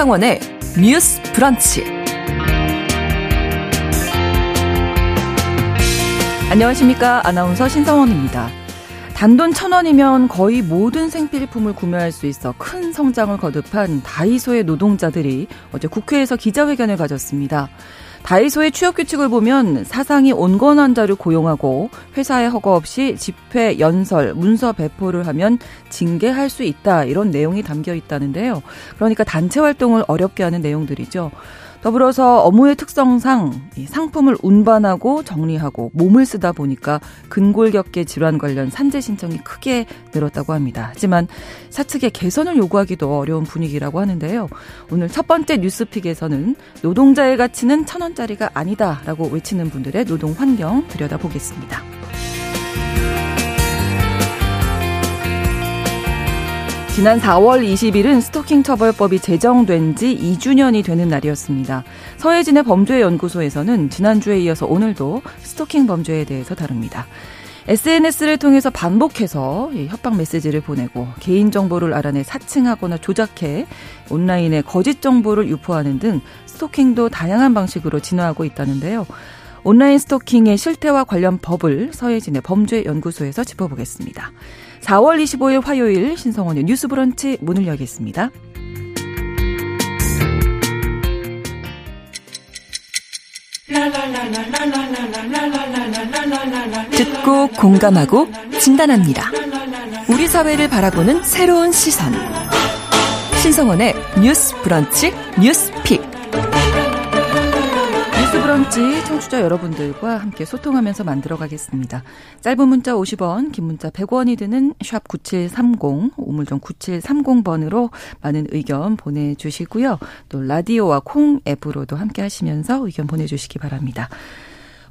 신성원의 뉴스 브런치. 안녕하십니까. 아나운서 신성원입니다. 단돈 천 원이면 거의 모든 생필품을 구매할 수 있어 큰 성장을 거듭한 다이소의 노동자들이 어제 국회에서 기자회견을 가졌습니다. 다이소의 취업 규칙을 보면 사상이 온건한 자를 고용하고 회사의 허가 없이 집회, 연설, 문서 배포를 하면 징계할 수 있다 이런 내용이 담겨 있다는데요. 그러니까 단체 활동을 어렵게 하는 내용들이죠. 더불어서 업무의 특성상 상품을 운반하고 정리하고 몸을 쓰다 보니까 근골격계 질환 관련 산재 신청이 크게 늘었다고 합니다. 하지만 사측의 개선을 요구하기도 어려운 분위기라고 하는데요. 오늘 첫 번째 뉴스픽에서는 노동자의 가치는 천 원짜리가 아니다라고 외치는 분들의 노동 환경 들여다보겠습니다. 지난 4월 20일은 스토킹 처벌법이 제정된 지 2주년이 되는 날이었습니다. 서해진의 범죄연구소에서는 지난주에 이어서 오늘도 스토킹 범죄에 대해서 다룹니다. SNS를 통해서 반복해서 협박 메시지를 보내고 개인 정보를 알아내 사칭하거나 조작해 온라인에 거짓 정보를 유포하는 등 스토킹도 다양한 방식으로 진화하고 있다는데요. 온라인 스토킹의 실태와 관련 법을 서해진의 범죄연구소에서 짚어보겠습니다. 4월 25일 화요일 신성원의 뉴스 브런치 문을 열겠습니다. 듣고 공감하고 진단합니다. 우리 사회를 바라보는 새로운 시선. 신성원의 뉴스 브런치 뉴스 픽. 브런치 청취자 여러분들과 함께 소통하면서 만들어 가겠습니다. 짧은 문자 50원, 긴 문자 100원이 드는 샵 9730, 우물정 9730번으로 많은 의견 보내주시고요. 또 라디오와 콩 앱으로도 함께 하시면서 의견 보내주시기 바랍니다.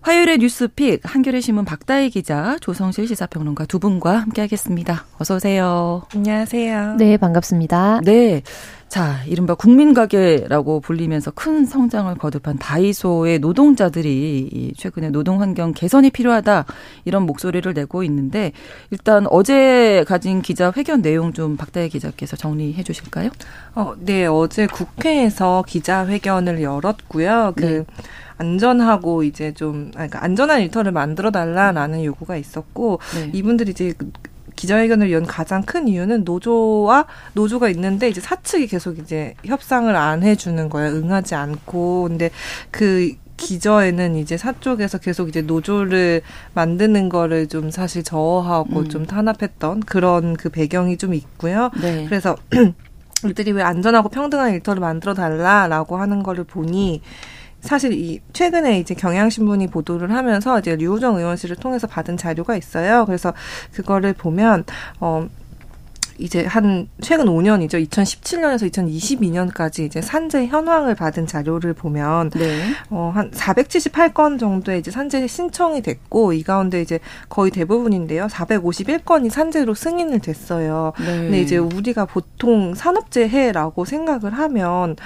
화요일의 뉴스픽 한겨레 신문 박다희 기자, 조성실 시사평론가 두 분과 함께하겠습니다. 어서 오세요. 안녕하세요. 네, 반갑습니다. 네. 자, 이른바 국민가게라고 불리면서 큰 성장을 거듭한 다이소의 노동자들이 최근에 노동 환경 개선이 필요하다 이런 목소리를 내고 있는데 일단 어제 가진 기자 회견 내용 좀 박다혜 기자께서 정리해 주실까요? 어, 네, 어제 국회에서 기자 회견을 열었고요. 그 네. 안전하고 이제 좀 그러니까 안전한 일터를 만들어 달라라는 요구가 있었고 네. 이분들이 이제 기자회견을 연 가장 큰 이유는 노조와 노조가 있는데 이제 사측이 계속 이제 협상을 안 해주는 거예요. 응하지 않고. 근데 그 기저에는 이제 사쪽에서 계속 이제 노조를 만드는 거를 좀 사실 저하고 음. 좀 탄압했던 그런 그 배경이 좀 있고요. 네. 그래서 이들이 왜 안전하고 평등한 일터를 만들어 달라라고 하는 거를 보니 사실 이 최근에 이제 경향신문이 보도를 하면서 이제 류호정 의원실을 통해서 받은 자료가 있어요. 그래서 그거를 보면 어 이제 한 최근 5년이죠. 2017년에서 2022년까지 이제 산재 현황을 받은 자료를 보면 네. 어한 478건 정도의 이제 산재 신청이 됐고 이 가운데 이제 거의 대부분인데요. 451건이 산재로 승인을 됐어요. 네. 근데 이제 우리가 보통 산업재해라고 생각을 하면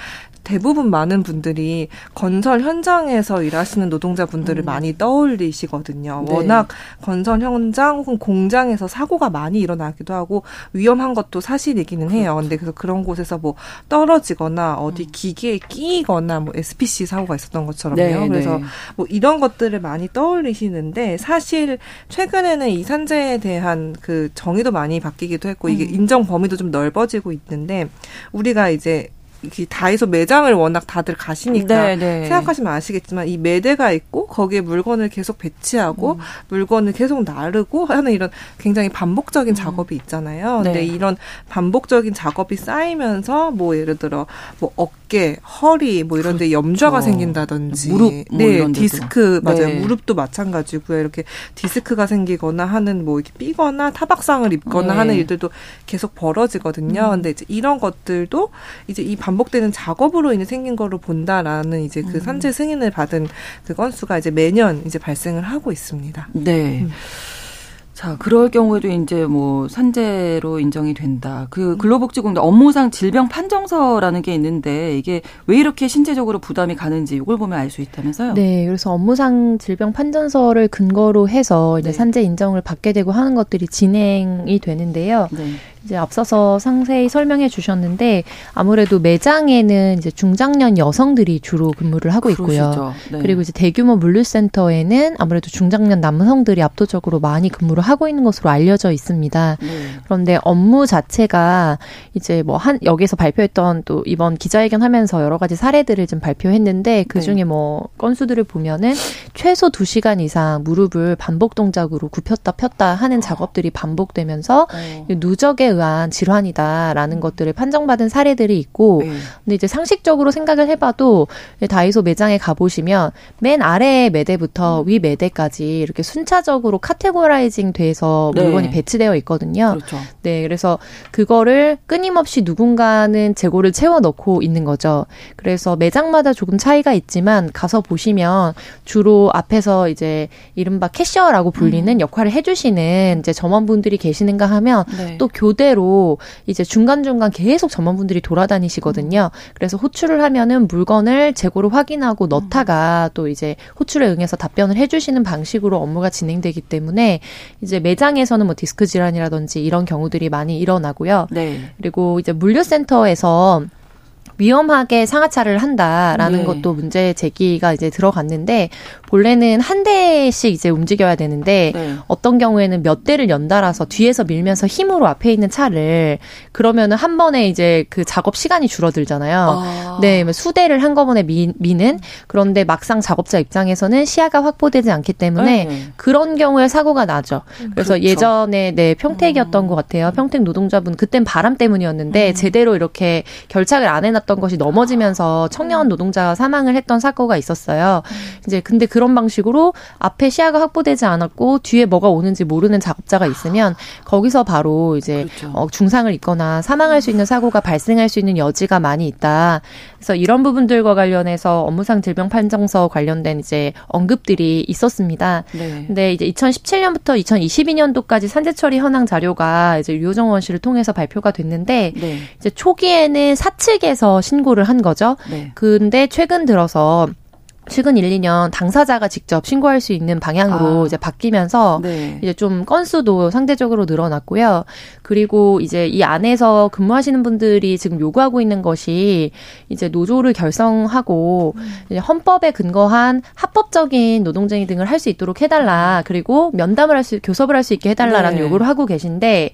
대부분 많은 분들이 건설 현장에서 일하시는 노동자분들을 음. 많이 떠올리시거든요. 네. 워낙 건설 현장 혹은 공장에서 사고가 많이 일어나기도 하고 위험한 것도 사실이기는 해요. 그렇죠. 근데 그래서 그런 곳에서 뭐 떨어지거나 어디 음. 기계에 끼거나 뭐 SPC 사고가 있었던 것처럼요. 네, 그래서 네. 뭐 이런 것들을 많이 떠올리시는데 사실 최근에는 이 산재에 대한 그 정의도 많이 바뀌기도 했고 이게 음. 인정 범위도 좀 넓어지고 있는데 우리가 이제 다이소 매장을 워낙 다들 가시니까 네, 네. 생각하시면 아시겠지만 이 매대가 있고 거기에 물건을 계속 배치하고 음. 물건을 계속 나르고 하는 이런 굉장히 반복적인 음. 작업이 있잖아요. 근데 네. 이런 반복적인 작업이 쌓이면서 뭐 예를 들어 뭐 어깨, 허리 뭐 이런 데 염좌가 그렇죠. 생긴다든지 무릎 뭐 네, 디스크 맞아요. 네. 무릎도 마찬가지고요. 이렇게 디스크가 생기거나 하는 뭐 이렇게 삐거나 타박상을 입거나 네. 하는 일들도 계속 벌어지거든요. 음. 근데 이제 이런 것들도 이제 이 반, 반복되는 작업으로 인해 생긴 거로 본다라는 이제 그 음. 산재 승인을 받은 그 건수가 이제 매년 이제 발생을 하고 있습니다. 네. 음. 자, 그럴 경우에도 이제 뭐 산재로 인정이 된다. 그 음. 근로복지공단 업무상 질병 판정서라는 게 있는데 이게 왜 이렇게 신체적으로 부담이 가는지 이걸 보면 알 수 있다면서요? 네, 그래서 업무상 질병 판정서를 근거로 해서 이제 네. 산재 인정을 받게 되고 하는 것들이 진행이 되는데요. 네. 이제 앞서서 상세히 설명해 주셨는데 아무래도 매장에는 이제 중장년 여성들이 주로 근무를 하고 있고요. 네. 그리고 이제 대규모 물류센터에는 아무래도 중장년 남성들이 압도적으로 많이 근무를 하고 있는 것으로 알려져 있습니다. 네. 그런데 업무 자체가 이제 뭐 한 여기서 발표했던 또 이번 기자회견 하면서 여러 가지 사례들을 좀 발표했는데 그 중에 네. 뭐 건수들을 보면은 최소 2시간 이상 무릎을 반복 동작으로 굽혔다 폈다 하는 작업들이 반복되면서 어. 누적에 의한 질환이다라는 것들을 판정받은 사례들이 있고 네. 근데 이제 상식적으로 생각을 해봐도 다이소 매장에 가보시면 맨 아래 매대부터 음. 위 매대까지 이렇게 순차적으로 categorizing 돼서 네. 물건이 배치되어 있거든요. 그렇죠. 네, 그래서 그거를 끊임없이 누군가는 재고를 채워 넣고 있는 거죠. 그래서 매장마다 조금 차이가 있지만 가서 보시면 주로 앞에서 이제 이른바 캐셔라고 불리는 음. 역할을 해주시는 이제 점원분들이 계시는가 하면 네. 또 교대 로 이제 중간중간 계속 점원분들이 돌아다니시거든요. 그래서 호출을 하면은 물건을 재고를 확인하고 넣다가 또 이제 호출에 응해서 답변을 해주시는 방식으로 업무가 진행되기 때문에 이제 매장에서는 뭐 디스크 질환이라든지 이런 경우들이 많이 일어나고요. 네. 그리고 이제 물류센터에서 위험하게 상하차를 한다라는 네. 것도 문제 제기가 이제 들어갔는데 본래는 한 대씩 이제 움직여야 되는데 네. 어떤 경우에는 몇 대를 연달아서 뒤에서 밀면서 힘으로 앞에 있는 차를 그러면은 한 번에 이제 그 작업 시간이 줄어들잖아요. 아. 네, 뭐 수대를 한꺼번에 미, 미는 그런데 막상 작업자 입장에서는 시야가 확보되지 않기 때문에 네. 그런 경우에 사고가 나죠. 그래서 그렇죠. 예전에 네 평택이었던 음. 것 같아요. 평택 노동자분 그땐 바람 때문이었는데 음. 제대로 이렇게 결착을 안 해놨. 있었던 것이 넘어지면서 청년 노동자가 사망을 했던 사고가 있었어요. 이제 근데 그런 방식으로 앞에 시야가 확보되지 않았고 뒤에 뭐가 오는지 모르는 작업자가 있으면 거기서 바로 이제 그렇죠. 어, 중상을 입거나 사망할 수 있는 사고가 발생할 수 있는 여지가 많이 있다. 그래서 이런 부분들과 관련해서 업무상 질병 판정서 관련된 이제 언급들이 있었습니다. 네. 근데 이제 2017년부터 2022년도까지 산재 처리 현황 자료가 이제 유호정 원씨를 통해서 발표가 됐는데 네. 이제 초기에는 사측에서 신고를 한 거죠. 네. 근데 최근 들어서 최근 1, 2년 당사자가 직접 신고할 수 있는 방향으로 아. 이제 바뀌면서 네. 이제 좀 건수도 상대적으로 늘어났고요. 그리고 이제 이 안에서 근무하시는 분들이 지금 요구하고 있는 것이 이제 노조를 결성하고 음. 이제 헌법에 근거한 합법적인 노동쟁이 등을 할 수 있도록 해달라. 그리고 면담을 할 수, 교섭을 할 수 있게 해달라라는 네. 요구를 하고 계신데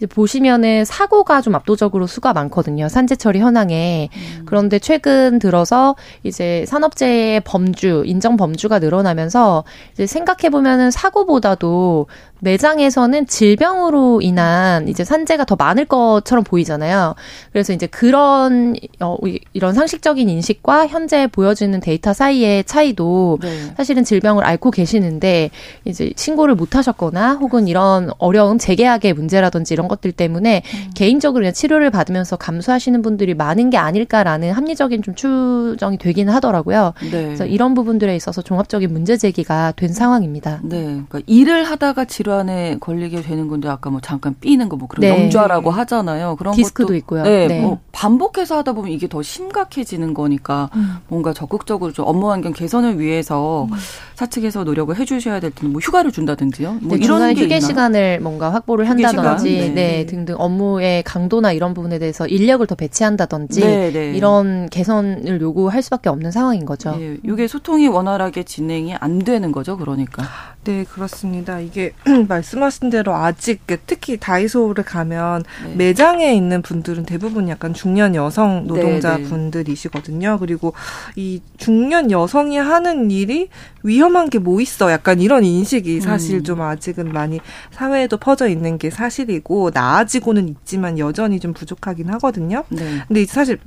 이제 보시면은 사고가 좀 압도적으로 수가 많거든요. 산재 처리 현황에. 음. 그런데 최근 들어서 이제 산업재해 범주, 인정 범주가 늘어나면서 이제 생각해 보면은 사고보다도 매장에서는 질병으로 인한 이제 산재가 더 많을 것처럼 보이잖아요. 그래서 이제 그런 어, 이런 상식적인 인식과 현재 보여지는 데이터 사이의 차이도 네. 사실은 질병을 앓고 계시는데 이제 신고를 못 하셨거나 혹은 이런 어려운 재계약의 문제라든지 이런 것들 때문에 음. 개인적으로 그냥 치료를 받으면서 감수하시는 분들이 많은 게 아닐까라는 합리적인 좀 추정이 되기는 하더라고요. 네. 그래서 이런 부분들에 있어서 종합적인 문제 제기가 된 상황입니다. 네. 그러니까 일을 하다가 치료 질환에 걸리게 되는 건데 아까 뭐 잠깐 삐는 거 뭐 그런 네. 염좌라고 하잖아요. 그런 디스크도 것도 있고요. 네, 네. 뭐 반복해서 하다 보면 이게 더 심각해지는 거니까 음. 뭔가 적극적으로 좀 업무 환경 개선을 위해서 음. 사측에서 노력을 해주셔야 될 텐데 뭐 휴가를 준다든지요. 뭐 네, 이런 휴게 있나? 시간을 뭔가 확보를 한다든지 네. 네. 등등 업무의 강도나 이런 부분에 대해서 인력을 더 배치한다든지 네, 네. 이런 개선을 요구할 수밖에 없는 상황인 거죠. 네, 이게 소통이 원활하게 진행이 안 되는 거죠. 그러니까. 네, 그렇습니다. 이게 말씀하신 대로 아직 그 특히 다이소를 가면 네. 매장에 있는 분들은 대부분 약간 중년 여성 노동자 네, 네. 분들이시거든요. 그리고 이 중년 여성이 하는 일이 위험한 게 뭐 있어? 약간 이런 인식이 사실 음. 좀 아직은 많이 사회에도 퍼져 있는 게 사실이고 나아지고는 있지만 여전히 좀 부족하긴 하거든요. 네. 근데 사실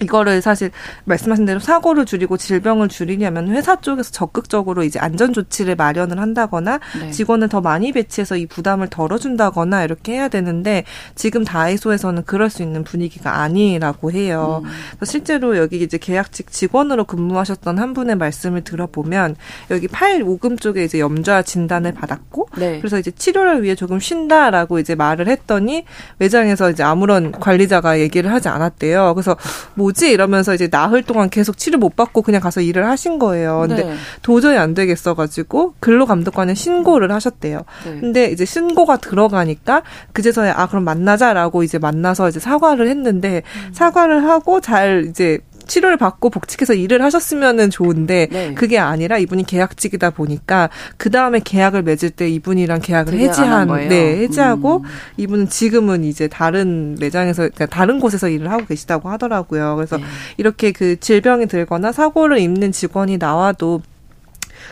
이거를 사실 말씀하신 대로 사고를 줄이고 질병을 줄이려면 회사 쪽에서 적극적으로 이제 안전 조치를 마련을 한다거나 네. 직원을 더 많이 배치해서 이 부담을 덜어준다거나 이렇게 해야 되는데 지금 다이소에서는 그럴 수 있는 분위기가 아니라고 해요. 음. 실제로 여기 이제 계약직 직원으로 근무하셨던 한 분의 말씀을 들어보면 여기 팔 오금 쪽에 이제 염좌 진단을 받았고 네. 그래서 이제 치료를 위해 조금 쉰다라고 이제 말을 했더니 매장에서 이제 아무런 관리자가 얘기를 하지 않았대요. 그래서 뭐 뭐지 이러면서 이제 나흘 동안 계속 치료 못 받고 그냥 가서 일을 하신 거예요. 근데 네. 도저히 안 되겠어 가지고 근로감독관에 신고를 하셨대요. 네. 근데 이제 신고가 들어가니까 그제서야 아 그럼 만나자라고 이제 만나서 이제 사과를 했는데 음. 사과를 하고 잘 이제 치료를 받고 복직해서 일을 하셨으면은 좋은데 네. 그게 아니라 이분이 계약직이다 보니까 그 다음에 계약을 맺을 때 이분이랑 계약을 해지한 네 해지하고 음. 이분은 지금은 이제 다른 매장에서 그러니까 다른 곳에서 일을 하고 계시다고 하더라고요. 그래서 네. 이렇게 그 질병이 들거나 사고를 입는 직원이 나와도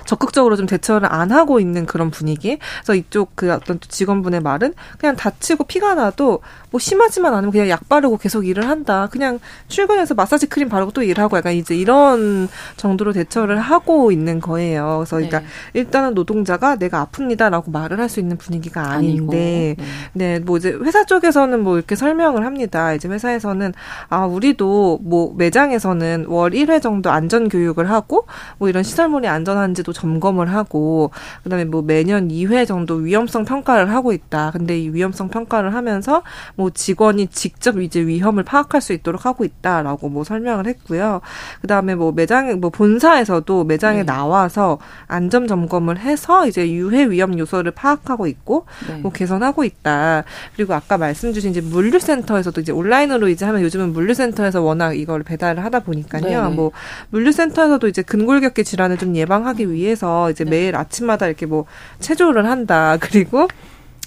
적극적으로 좀 대처를 안 하고 있는 그런 분위기. 그래서 이쪽 그 어떤 직원분의 말은 그냥 다치고 피가 나도 뭐 심하지만 않으면 그냥 약 바르고 계속 일을 한다. 그냥 출근해서 마사지 크림 바르고 또 일하고 약간 이제 이런 정도로 대처를 하고 있는 거예요. 그래서 그러니까 네. 일단은 노동자가 내가 아픕니다라고 말을 할 수 있는 분위기가 아닌데, 네. 네, 뭐 이제 회사 쪽에서는 뭐 이렇게 설명을 합니다. 이제 회사에서는 아 우리도 뭐 매장에서는 월 1회 정도 안전 교육을 하고 뭐 이런 시설물이 안전한지 도 점검을 하고 그다음에 뭐 매년 2회 정도 위험성 평가를 하고 있다. 근데 이 위험성 평가를 하면서 뭐 직원이 직접 이제 위험을 파악할 수 있도록 하고 있다라고 뭐 설명을 했고요. 그다음에 뭐 매장 뭐 본사에서도 매장에 네. 나와서 안전 점검을 해서 이제 유해 위험 요소를 파악하고 있고 네. 뭐 개선하고 있다. 그리고 아까 말씀 주신 이제 물류센터에서도 이제 온라인으로 이제 하면 요즘은 물류센터에서 워낙 이걸 배달을 하다 보니까요. 네. 뭐 물류센터에서도 이제 근골격계 질환을 좀 예방하기 위해 서 이제 네. 매일 아침마다 이렇게 뭐 체조를 한다. 그리고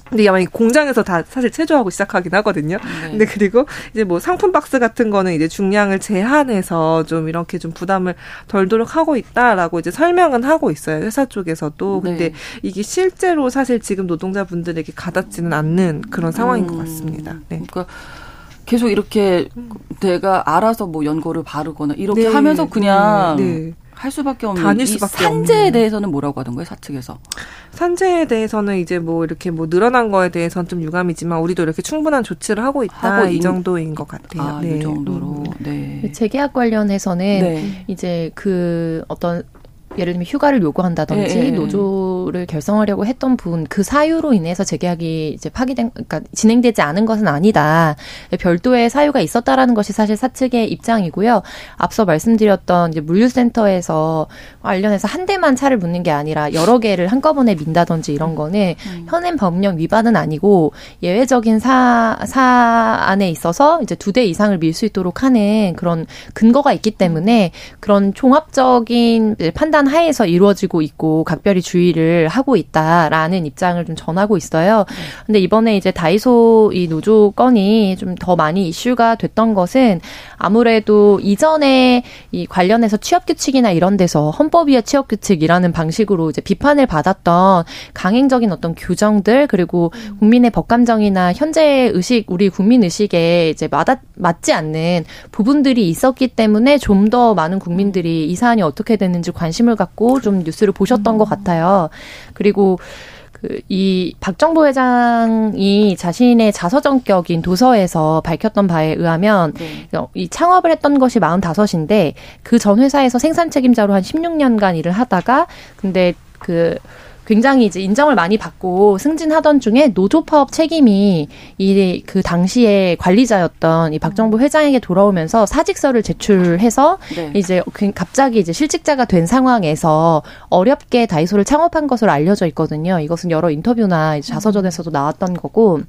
근데 아마 공장에서 다 사실 체조하고 시작하긴 하거든요. 네. 근데 그리고 이제 뭐 상품 박스 같은 거는 이제 중량을 제한해서 좀 이렇게 좀 부담을 덜도록 하고 있다라고 이제 설명은 하고 있어요. 회사 쪽에서도. 네. 근데 이게 실제로 사실 지금 노동자분들에게 가닿지는 않는 그런 상황인 음. 것 같습니다. 네. 그러니까 계속 이렇게 내가 알아서 뭐 연고를 바르거나 이렇게 네. 하면서 그냥 네. 할 수밖에 없는 다닐 수밖에 산재에 없는. 대해서는 뭐라고 하던 거예요 사측에서 산재에 대해서는 이제 뭐 이렇게 뭐 늘어난 거에 대해서는 좀 유감이지만 우리도 이렇게 충분한 조치를 하고 있다 하고 이 정도인 것 같아요. 아, 네. 이 정도로. 네. 재계약 관련해서는 네. 이제 그 어떤 예를 들면 휴가를 요구한다든지 네, 노조를 결성하려고 했던 분 그 사유로 인해서 재계약이 이제 파기된 그러니까 진행되지 않은 것은 아니다. 별도의 사유가 있었다라는 것이 사실 사측의 입장이고요. 앞서 말씀드렸던 이제 물류센터에서 관련해서 한 대만 차를 묻는 게 아니라 여러 개를 한꺼번에 민다든지 이런 거는 음. 현행 법령 위반은 아니고 예외적인 사 사안에 있어서 이제 두 대 이상을 밀 수 있도록 하는 그런 근거가 있기 때문에 그런 종합적인 판단 하에서 이루어지고 있고 각별히 주의를 하고 있다라는 입장을 좀 전하고 있어요. 근데 이번에 이제 다이소 이 노조 건이 좀 더 많이 이슈가 됐던 것은 아무래도 이전에 이 관련해서 취업 규칙이나 이런 데서 헌법 위의 취업 규칙이라는 방식으로 이제 비판을 받았던 강행적인 어떤 규정들 그리고 국민의 법감정이나 현재 의식 우리 국민 의식에 이제 맞아, 맞지 않는 부분들이 있었기 때문에 좀 더 많은 국민들이 이 사안이 어떻게 됐는지 관심을 갖고 좀 뉴스를 보셨던 음. 것 같아요. 그리고 그, 이 박정보 회장이 자신의 자서전격인 도서에서 밝혔던 바에 의하면 네. 어, 이 창업을 했던 것이 45인데 그 전 회사에서 생산 책임자로 한 16년간 일을 하다가 근데 그 굉장히 이제 인정을 많이 받고 승진하던 중에 노조 파업 책임이 이 그 당시에 관리자였던 이 박정부 회장에게 돌아오면서 사직서를 제출해서 네. 이제 그 갑자기 이제 실직자가 된 상황에서 어렵게 다이소를 창업한 것으로 알려져 있거든요. 이것은 여러 인터뷰나 자서전에서도 나왔던 거고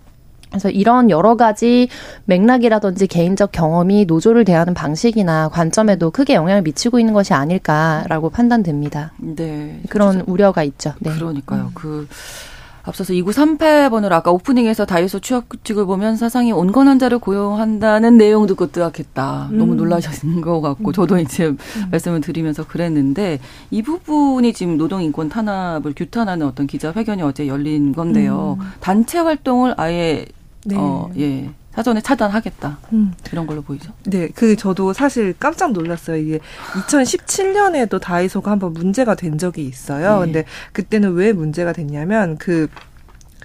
그래서 이런 여러 가지 맥락이라든지 개인적 경험이 노조를 대하는 방식이나 관점에도 크게 영향을 미치고 있는 것이 아닐까라고 판단됩니다. 네. 그런 진짜. 우려가 있죠. 네. 그러니까요. 음. 그 앞서서 2938번으로 아까 오프닝에서 다이소 취업 규칙을 보면 사상이 온건한 자를 고용한다는 내용 듣고 뜨악했다. 음. 너무 놀라셨는 것 같고 저도 이제 음. 말씀을 드리면서 그랬는데 이 부분이 지금 노동인권 탄압을 규탄하는 어떤 기자회견이 어제 열린 건데요. 음. 단체 활동을 아예 네. 어, 예. 사전에 차단하겠다. 음. 이런 걸로 보이죠. 네, 그 저도 사실 깜짝 놀랐어요. 이게 2017년에도 다이소가 한번 문제가 된 적이 있어요. 네. 근데 그때는 왜 문제가 됐냐면 그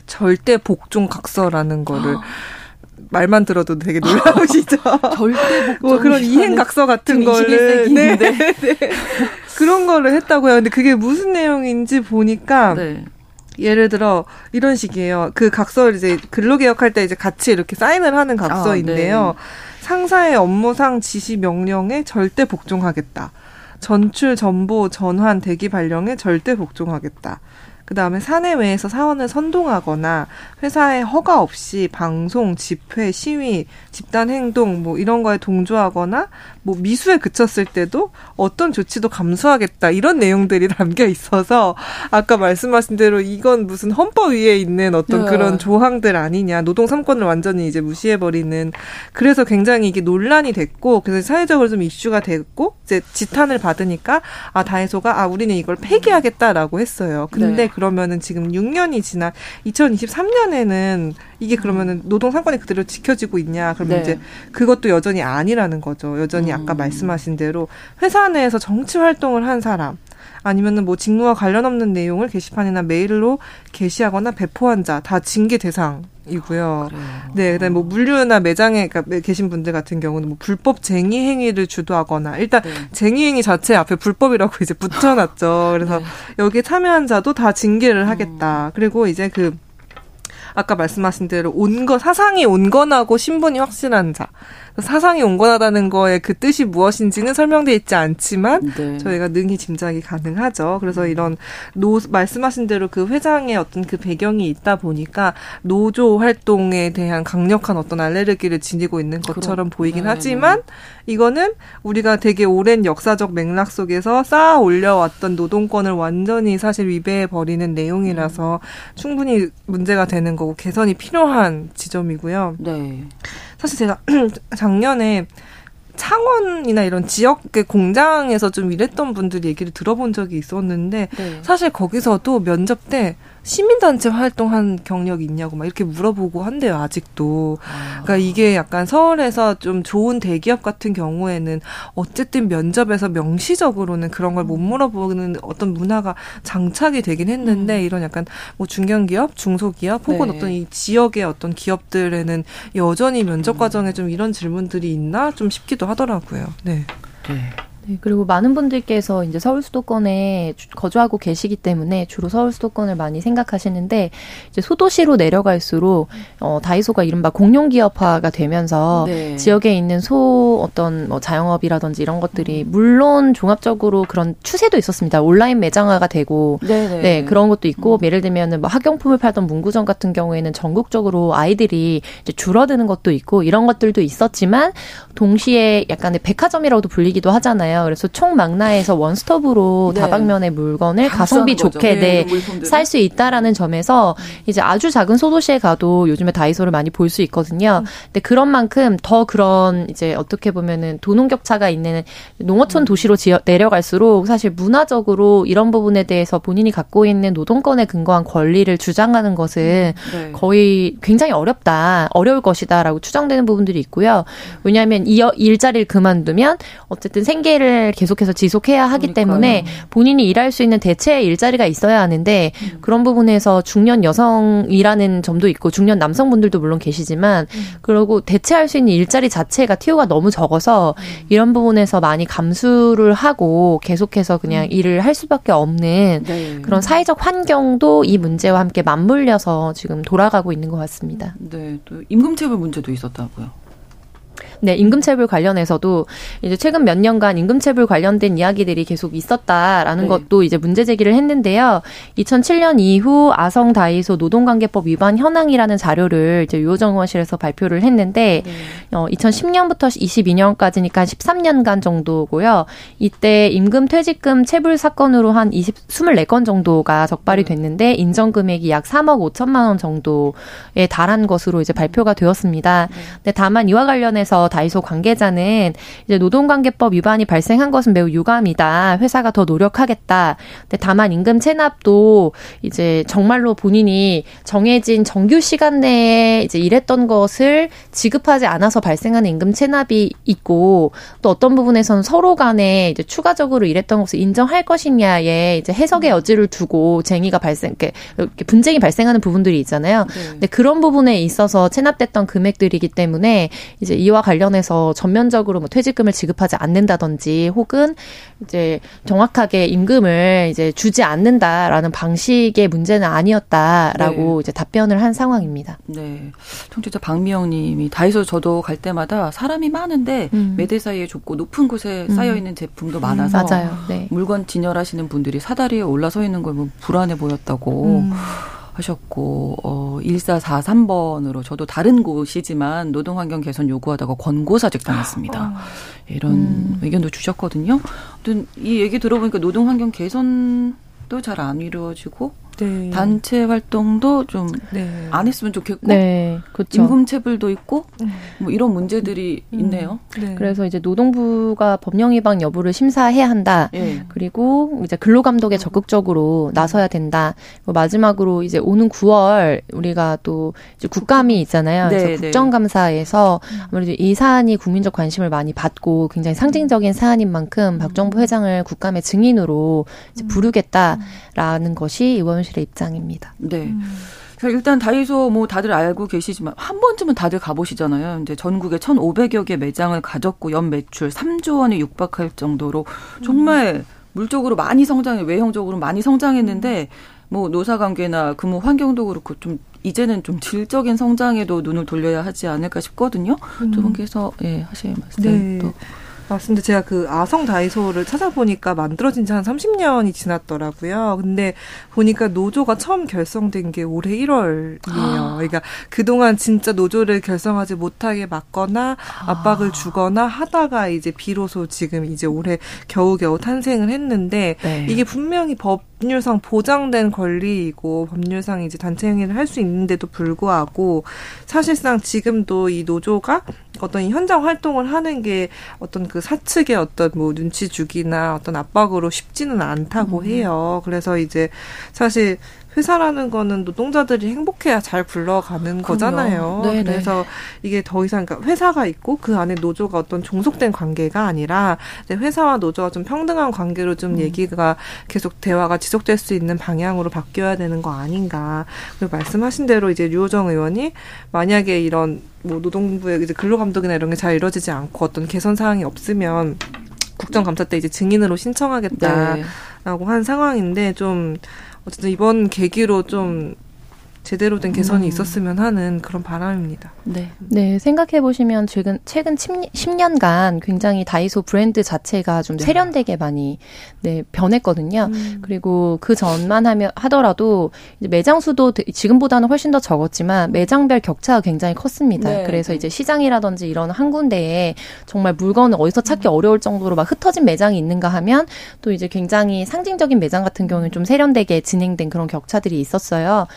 절대 복종 각서라는 거를 말만 들어도 되게 놀라우시죠. 절대 복종. 뭐 그런 이행 각서 같은 거를 네, 네. 그런 거를 했다고요. 근데 그게 무슨 내용인지 보니까 네. 예를 들어 이런 식이에요. 그 각서를 이제 근로개혁할 때 이제 같이 이렇게 사인을 하는 각서인데요. 아, 네. 상사의 업무상 지시 명령에 절대 복종하겠다. 전출, 전보, 전환, 대기 발령에 절대 복종하겠다. 그 다음에 사내외에서 사원을 선동하거나 회사에 허가 없이 방송, 집회, 시위, 집단 행동 뭐 이런 거에 동조하거나 뭐 미수에 그쳤을 때도 어떤 조치도 감수하겠다 이런 내용들이 담겨 있어서 아까 말씀하신 대로 이건 무슨 헌법 위에 있는 어떤 네. 그런 조항들 아니냐 노동 삼권을 완전히 이제 무시해 버리는 그래서 굉장히 이게 논란이 됐고 그래서 사회적으로 좀 이슈가 됐고 이제 지탄을 받으니까 아 다이소가 아 우리는 이걸 폐기하겠다라고 했어요. 근데 네. 그러면은 지금 6년이 지난 2023년에는 이게 그러면은 노동 상권이 그대로 지켜지고 있냐? 그러면 네. 이제 그것도 여전히 아니라는 거죠. 여전히 음. 아까 말씀하신 대로 회사 내에서 정치 활동을 한 사람 아니면은 뭐 직무와 관련 없는 내용을 게시판이나 메일로 게시하거나 배포한 자 다 징계 대상 이고요. 아, 네, 그다음에 뭐 물류나 매장에 계신 분들 같은 경우는 뭐 불법 쟁의 행위를 주도하거나 일단 네. 쟁의 행위 자체 앞에 불법이라고 이제 붙여놨죠. 그래서 네. 여기에 참여한 자도 다 징계를 하겠다. 음. 그리고 이제 그 아까 말씀하신 대로 온거 사상이 온건하고 신분이 확실한 자. 사상이 온건하다는 거에 그 뜻이 무엇인지는 설명돼 있지 않지만 네. 저희가 능히 짐작이 가능하죠. 그래서 음. 이런 노 말씀하신 대로 그 회장의 어떤 그 배경이 있다 보니까 노조 활동에 대한 강력한 어떤 알레르기를 지니고 있는 것처럼 그럼. 보이긴 네. 하지만 이거는 우리가 되게 오랜 역사적 맥락 속에서 쌓아 올려왔던 노동권을 완전히 사실 위배해 버리는 내용이라서 음. 충분히 문제가 되는 거고 개선이 필요한 지점이고요. 네. 사실 제가 작년에 창원이나 이런 지역 공장에서 좀 일했던 분들 얘기를 들어본 적이 있었는데 네. 사실 거기서도 면접 때 시민단체 활동한 경력이 있냐고 막 이렇게 물어보고 한대요, 아직도. 아. 그러니까 이게 약간 서울에서 좀 좋은 대기업 같은 경우에는 어쨌든 면접에서 명시적으로는 그런 걸 못 물어보는 어떤 문화가 장착이 되긴 했는데 음. 이런 약간 뭐 중견기업, 중소기업 혹은 네. 어떤 이 지역의 어떤 기업들에는 여전히 면접 음. 과정에 좀 이런 질문들이 있나 좀 싶기도 하더라고요. 네. 네. 네, 그리고 많은 분들께서 이제 서울 수도권에 거주하고 계시기 때문에 주로 서울 수도권을 많이 생각하시는데 이제 소도시로 내려갈수록 어 다이소가 이른바 공룡 기업화가 되면서 네. 지역에 있는 소 어떤 뭐 자영업이라든지 이런 것들이 음. 물론 종합적으로 그런 추세도 있었습니다. 온라인 매장화가 되고 네네. 네. 네 그런 것도 있고 음. 예를 들면은 뭐 학용품을 팔던 문구점 같은 경우에는 전국적으로 아이들이 이제 줄어드는 것도 있고 이런 것들도 있었지만 동시에 약간의 백화점이라고도 불리기도 하잖아요. 그래서 총망라에서 원스톱으로 네. 다방면의 물건을 가성비 좋게 네, 네 살 수 있다라는 점에서 이제 아주 작은 소도시에 가도 요즘에 다이소를 많이 볼 수 있거든요. 음. 근데 그런 만큼 더 그런 이제 어떻게 보면은 도농 격차가 있는 농어촌 음. 도시로 지어 내려갈수록 사실 문화적으로 이런 부분에 대해서 본인이 갖고 있는 노동권에 근거한 권리를 주장하는 것은 음. 네. 거의 굉장히 어렵다, 어려울 것이다라고 추정되는 부분들이 있고요. 왜냐하면 이 일자리를 그만두면 어쨌든 생계를 계속해서 지속해야 하기 그러니까요. 때문에 본인이 일할 수 있는 대체의 일자리가 있어야 하는데 음. 그런 부분에서 중년 여성이라는 점도 있고 중년 남성분들도 물론 계시지만 음. 그리고 대체할 수 있는 일자리 자체가 티오가 너무 적어서 음. 이런 부분에서 많이 감수를 하고 계속해서 그냥 음. 일을 할 수밖에 없는 네. 그런 사회적 환경도 이 문제와 함께 맞물려서 지금 돌아가고 있는 것 같습니다. 네, 또 임금 체불 문제도 있었다고요. 네, 임금체불 관련해서도 이제 최근 몇 년간 임금체불 관련된 이야기들이 계속 있었다라는 네. 것도 이제 문제 제기를 했는데요. 2007년 이후 아성 다이소 노동관계법 위반 현황이라는 자료를 이제 유호정원실에서 발표를 했는데 네. 어, 2010년부터 22년까지니까 13년간 정도고요. 이때 임금 퇴직금 체불 사건으로 한 20, 24건 정도가 적발이 네. 됐는데 인정 금액이 약 3억 5천만 원 정도에 달한 것으로 이제 발표가 되었습니다. 네. 근데 다만 이와 관련해서 다이소 관계자는 이제 노동관계법 위반이 발생한 것은 매우 유감이다. 회사가 더 노력하겠다. 근데 다만 임금 체납도 이제 정말로 본인이 정해진 정규 시간 내에 이제 일했던 것을 지급하지 않아서 발생하는 임금 체납이 있고 또 어떤 부분에서는 서로 간에 이제 추가적으로 일했던 것을 인정할 것이냐에 이제 해석의 여지를 두고 쟁의가 발생, 이렇게 분쟁이 발생하는 부분들이 있잖아요. 네. 근데 그런 부분에 있어서 체납됐던 금액들이기 때문에 이제 이와 관련 관련해서 전면적으로 뭐 퇴직금을 지급하지 않는다든지 혹은 이제 정확하게 임금을 이제 주지 않는다라는 방식의 문제는 아니었다라고 네. 이제 답변을 한 상황입니다. 네. 청취자 박미영 님이 다이소 저도 갈 때마다 사람이 많은데 음. 매대 사이에 좁고 높은 곳에 음. 쌓여 있는 제품도 많아서 음, 맞아요. 네. 물건 진열하시는 분들이 사다리에 올라서 있는 걸 보면 불안해 보였다고. 음. 하셨고 어 1443번으로 저도 다른 곳이지만 노동 환경 개선 요구하다가 권고사직 당했습니다. 아. 이런 음. 의견도 주셨거든요. 아무튼 이 얘기 들어보니까 노동 환경 개선도 잘 안 이루어지고 네. 단체 활동도 좀안 네. 했으면 좋겠고 네. 그렇죠. 임금 체불도 있고 음. 뭐 이런 문제들이 음. 있네요. 네. 그래서 이제 노동부가 법령 위반 여부를 심사해야 한다. 예. 그리고 이제 근로감독에 적극적으로 나서야 된다. 마지막으로 이제 오는 9월 우리가 또 이제 국감이 있잖아요. 그래서 네, 네. 국정감사에서 아무래도 이 사안이 국민적 관심을 많이 받고 굉장히 상징적인 사안인 만큼 박정부 회장을 국감의 증인으로 이제 부르겠다라는 것이 의원 사무실의 입장입니다. 네. 음. 일단 다이소 뭐 다들 알고 계시지만 한 번쯤은 다들 가보시잖아요. 이제 전국에 1,500여 개 매장을 가졌고 연 매출 3조 원에 육박할 정도로 정말 음. 물적으로 많이 성장해 외형적으로 많이 성장했는데 뭐 노사 관계나 근무 환경도 그렇고 좀 이제는 좀 질적인 성장에도 눈을 돌려야 하지 않을까 싶거든요. 음. 두 분께서 예 하실 말씀 네. 또. 맞습니다. 제가 그 아성 다이소를 찾아보니까 만들어진 지 한 30년이 지났더라고요. 근데 보니까 노조가 처음 결성된 게 올해 1월이에요. 아. 그러니까 그동안 진짜 노조를 결성하지 못하게 막거나 압박을 아. 주거나 하다가 이제 비로소 지금 이제 올해 겨우겨우 탄생을 했는데 네. 이게 분명히 법 법률상 보장된 권리이고 법률상 이제 단체 행위를 할 수 있는데도 불구하고 사실상 지금도 이 노조가 어떤 현장 활동을 하는 게 어떤 그 사측의 어떤 뭐 눈치 주기나 어떤 압박으로 쉽지는 않다고 음. 해요. 그래서 이제 사실 회사라는 거는 노동자들이 행복해야 잘 굴러가는 거잖아요. 네네. 그래서 이게 더 이상 그러니까 회사가 있고 그 안에 노조가 어떤 종속된 관계가 아니라 회사와 노조가 좀 평등한 관계로 좀 음. 얘기가 계속 대화가 지속될 수 있는 방향으로 바뀌어야 되는 거 아닌가. 그리고 말씀하신 대로 이제 류호정 의원이 만약에 이런 뭐 노동부의 이제 근로감독이나 이런 게 잘 이루어지지 않고 어떤 개선 사항이 없으면 국정감사 때 이제 증인으로 신청하겠다라고 네. 한 상황인데 좀 어쨌든 이번 계기로 좀 제대로 된 개선이 음. 있었으면 하는 그런 바람입니다. 네. 네, 생각해 보시면 최근 최근 10, 년간 굉장히 다이소 브랜드 자체가 좀 네. 세련되게 많이 네, 변했거든요. 음. 그리고 그 전만 하면 하더라도 이제 매장 수도 지금보다는 훨씬 더 적었지만 매장별 격차가 굉장히 컸습니다. 네. 그래서 이제 시장이라든지 이런 한 군데에 정말 물건을 어디서 찾기 음. 어려울 정도로 막 흩어진 매장이 있는가 하면 또 이제 굉장히 상징적인 매장 같은 경우는 좀 세련되게 진행된 그런 격차들이 있었어요.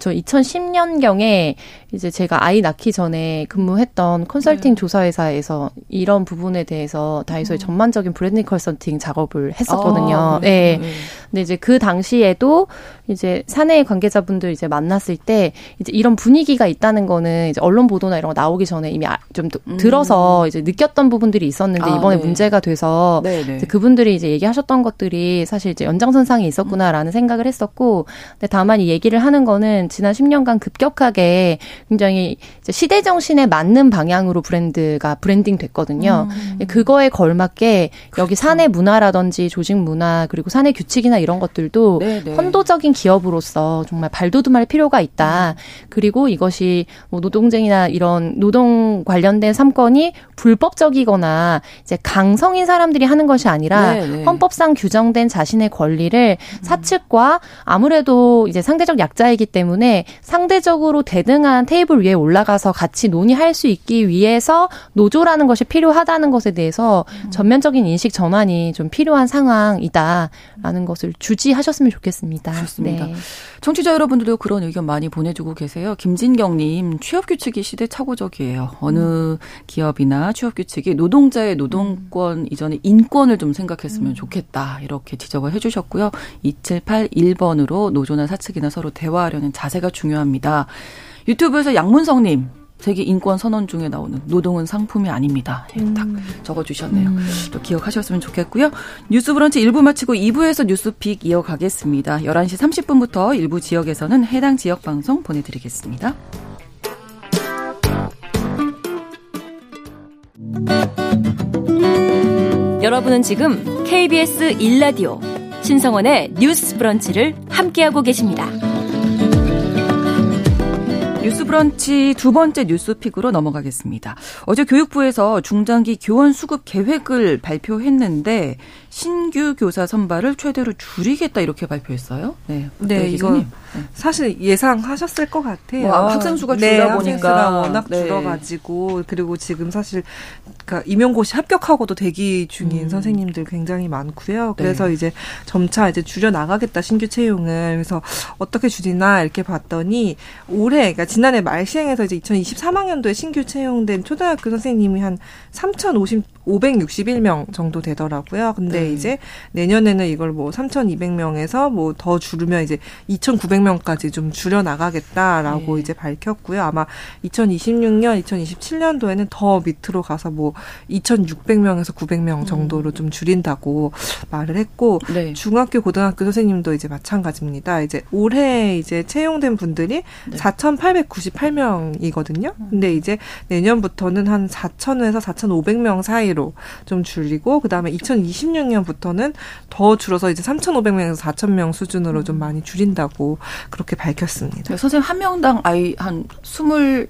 저 2010년경에 이제 제가 아이 낳기 전에 근무했던 컨설팅 네. 조사회사에서 이런 부분에 대해서 다이소의 음. 전반적인 브랜딩 컨설팅 작업을 했었거든요. 아, 네. 네. 근데 이제 그 당시에도 이제 사내 관계자분들 이제 만났을 때 이제 이런 분위기가 있다는 거는 이제 언론 보도나 이런 거 나오기 전에 이미 아, 좀 음. 들어서 이제 느꼈던 부분들이 있었는데 아, 이번에 네. 문제가 돼서 네, 네. 이제 그분들이 이제 얘기하셨던 것들이 사실 이제 연장선상에 있었구나라는 음. 생각을 했었고 근데 다만 이 얘기를 하는 거는 지난 10년간 급격하게 굉장히 시대 정신에 맞는 방향으로 브랜드가 브랜딩 됐거든요. 음. 그거에 걸맞게 여기 그렇죠. 사내 문화라든지 조직 문화 그리고 사내 규칙이나 이런 것들도 네네. 네. 선도적인 기업으로서 정말 발돋움할 필요가 있다. 그리고 이것이 뭐 노동쟁이나 이런 노동 관련된 삼건이 불법적이거나 이제 강성인 사람들이 하는 것이 아니라 네네. 네. 헌법상 규정된 자신의 권리를 음. 사측과 아무래도 이제 상대적 약자이기 때문에 상대적으로 대등한 테이블 위에 올라가서 같이 논의할 수 있기 위해서 노조라는 것이 필요하다는 것에 대해서 음. 전면적인 인식 전환이 좀 필요한 상황이다라는 것을 주지하셨으면 좋겠습니다. 좋습니다. 네. 청취자 여러분들도 그런 의견 많이 보내주고 계세요. 김진경님, 취업 규칙이 시대착오적이에요. 어느 음. 기업이나 취업 규칙이 노동자의 노동권 음. 이전에 인권을 좀 생각했으면 음. 좋겠다. 이렇게 지적을 해주셨고요. 2781번으로 노조나 사측이나 서로 대화하려는 자세가 중요합니다. 유튜브에서 양문성님, 세계 인권 선언 중에 나오는 노동은 상품이 아닙니다. 예, 딱 음. 적어주셨네요. 음. 또 기억하셨으면 좋겠고요. 뉴스 브런치 1부 마치고 2부에서 뉴스픽 이어가겠습니다. 11시 30분부터 일부 지역에서는 해당 지역 방송 보내드리겠습니다. 여러분은 지금 KBS 1라디오 신성원의 뉴스 브런치를 함께하고 계십니다. 뉴스 브런치 두 번째 뉴스픽으로 넘어가겠습니다. 어제 교육부에서 중장기 교원 수급 계획을 발표했는데 신규 교사 선발을 최대로 줄이겠다 이렇게 발표했어요. 네, 네 이거 네. 사실 예상하셨을 것 같아요. 뭐, 학생 수가 네, 줄다 보니까 워낙 네. 줄어가지고 그리고 지금 사실 그러니까 임용고시 합격하고도 대기 중인 음. 선생님들 굉장히 많고요. 네. 그래서 네. 이제 점차 이제 줄여 나가겠다 신규 채용을 그래서 어떻게 줄이나 이렇게 봤더니 올해 그러니까 지난해 말 시행해서 이제 2023학년도에 신규 채용된 초등학교 선생님이 한3,050 561명 정도 되더라고요. 근데 네. 이제 내년에는 이걸 뭐 3,200명에서 뭐 더 줄으면 이제 2,900명까지 좀 줄여 나가겠다라고 네. 이제 밝혔고요. 아마 2026년, 2027년도에는 더 밑으로 가서 뭐 2,600명에서 900명 음. 정도로 음. 좀 줄인다고 말을 했고 네. 중학교, 고등학교 선생님도 이제 마찬가지입니다. 이제 올해 이제 채용된 분들이 네. 4,898명이거든요. 근데 이제 내년부터는 한 4,000에서 4,500명 사이로 사이로 좀 줄이고 그다음에 2026년 부터는 더 줄어서 이제 3,500명에서 4,000명 수준으로 좀 많이 줄인다고 그렇게 밝혔습니다. 선생님 한 명당 아이 한 20,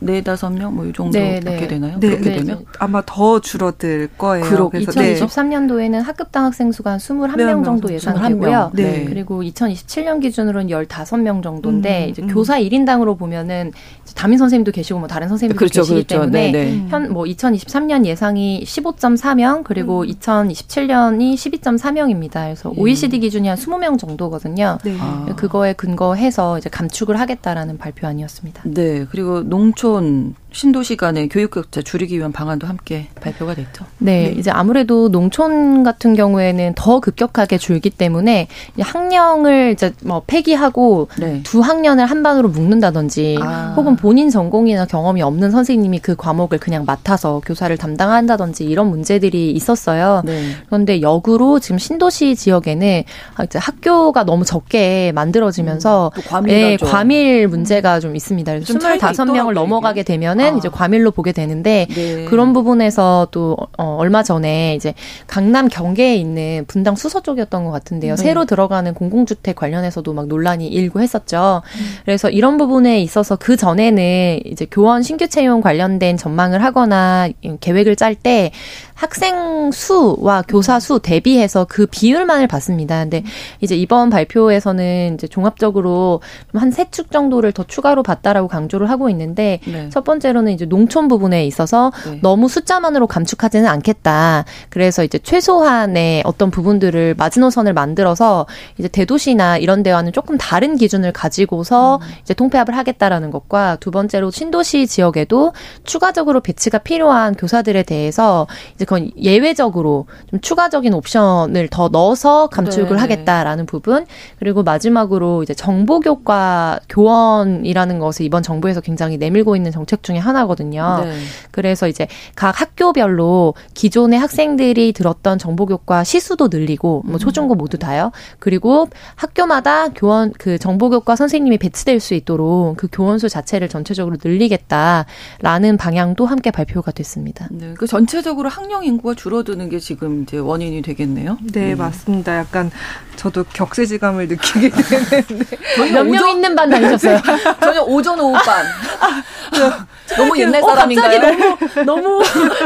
네 다섯 명 뭐 이 정도 네, 받게 네. 되나요? 네, 그렇게 네, 되면 아마 더 줄어들 거예요. 그러, 그래서 2023년도에는 학급당 학생 수가 한 21명 정도 예상되고요. 네. 그리고 2027년 기준으로는 15명 정도인데 음, 이제 음. 교사 1인당으로 보면은 담임 선생님도 계시고 뭐 다른 선생님도 그렇죠, 계시기 그렇죠. 때문에 네, 현뭐 2023년 예상이 15.4명 그리고 음. 2027년이 12.4명입니다. 그래서 예. OECD 기준이 한 20명 정도거든요. 아. 그거에 근거해서 이제 감축을 하겠다라는 발표안이었습니다. 네. 그리고 농 농촌 신도시 간의 교육 격차 줄이기 위한 방안도 함께 발표가 됐죠. 네, 네. 이제 아무래도 농촌 같은 경우에는 더 급격하게 줄기 때문에 학령을 이제 뭐 폐기하고 네. 두 학년을 한 반으로 묶는다든지 아. 혹은 본인 전공이나 경험이 없는 선생님이 그 과목을 그냥 맡아서 교사를 담당한다든지 이런 문제들이 있었어요. 네. 그런데 역으로 지금 신도시 지역에는 이제 학교가 너무 적게 만들어지면서 음, 과밀, 네, 과밀 문제가 좀 있습니다. 그래서 25명을 넘어가게 되면 보면은 아. 이제 과밀로 보게 되는데 네. 그런 부분에서 또 어, 얼마 전에 이제 강남 경계에 있는 분당 수서 쪽이었던 것 같은데요. 네. 새로 들어가는 공공주택 관련해서도 막 논란이 일고 했었죠. 음. 그래서 이런 부분에 있어서 그 전에는 이제 교원 신규 채용 관련된 전망을 하거나 계획을 짤 때 학생 수와 교사 수 대비해서 그 비율만을 봤습니다. 근데 이제 이번 발표에서는 이제 종합적으로 한 세 축 정도를 더 추가로 봤다라고 강조를 하고 있는데 네. 첫 번째로는 이제 농촌 부분에 있어서 네. 너무 숫자만으로 감축하지는 않겠다. 그래서 이제 최소한의 어떤 부분들을 마지노선을 만들어서 이제 대도시나 이런 데와는 조금 다른 기준을 가지고서 음. 이제 통폐합을 하겠다라는 것과 두 번째로 신도시 지역에도 추가적으로 배치가 필요한 교사들에 대해서 이제 그건 예외적으로 좀 추가적인 옵션을 더 넣어서 감축을 네. 하겠다라는 부분 그리고 마지막으로 이제 정보 교과 교원이라는 것을 이번 정부에서 굉장히 내밀고 있는 정책 중에 하나거든요. 네. 그래서 이제 각 학교별로 기존의 학생들이 들었던 정보 교과 시수도 늘리고 뭐 음. 초중고 모두 다요. 그리고 학교마다 교원 그 정보 교과 선생님이 배치될 수 있도록 그 교원 수 자체를 전체적으로 늘리겠다라는 방향도 함께 발표가 됐습니다. 네, 그 전체적으로 학령 사망 인구가 줄어드는 게 지금 이제 원인이 되겠네요. 네, 음. 맞습니다. 약간 저도 격세지감을 느끼게 되는데 몇명 있는 반 다니셨어요? 저는 오전 오후 반. 너무 옛날 어, 사람인가요? 너무 너무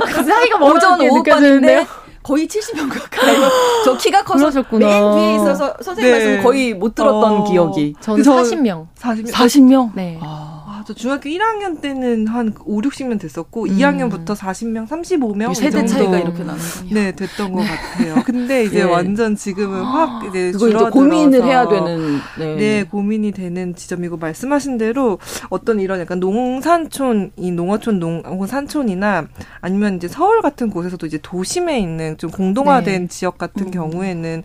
그 사이가 오전 오후 반인데 거의 70명 가까이. 저 키가 커서 그러셨구나. 맨 뒤에 있어서 선생님 네. 말씀 거의 못 들었던 어, 기억이. 저는 40명. 40명. 40명? 네. 아. 저 중학교 1학년 때는 한 5, 60명 됐었고 음. 2학년부터 40명, 35명 세대 차이가 이렇게 나는군요. 네, 됐던 것 같아요. 근데 이제 네. 완전 지금은 확 이제 그거 이제 고민을 해야 되는 네. 네. 고민이 되는 지점이고 말씀하신 대로 어떤 이런 약간 농산촌 이 농어촌 농 혹은 산촌이나 아니면 이제 서울 같은 곳에서도 이제 도심에 있는 좀 공동화된 네. 지역 같은 음. 경우에는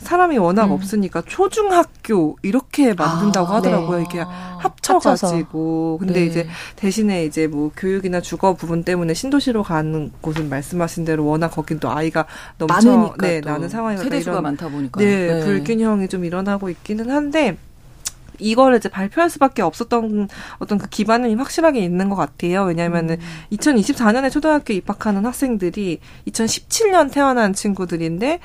사람이 워낙 음. 없으니까 초중학교 이렇게 만든다고 아, 하더라고요. 네. 이렇게 합쳐가지고. 근데 네. 이제 대신에 이제 뭐 교육이나 주거 부분 때문에 신도시로 가는 곳은 말씀하신 대로 워낙 거긴 또 아이가 넘쳐 많으니까 네, 나는 상황이 세대 수가 많다 보니까 네, 네, 불균형이 좀 일어나고 있기는 한데 이거를 이제 발표할 수밖에 없었던 어떤 그 기반이 확실하게 있는 것 같아요. 왜냐하면은 음. 2024년에 초등학교 입학하는 학생들이 2017년 태어난 친구들인데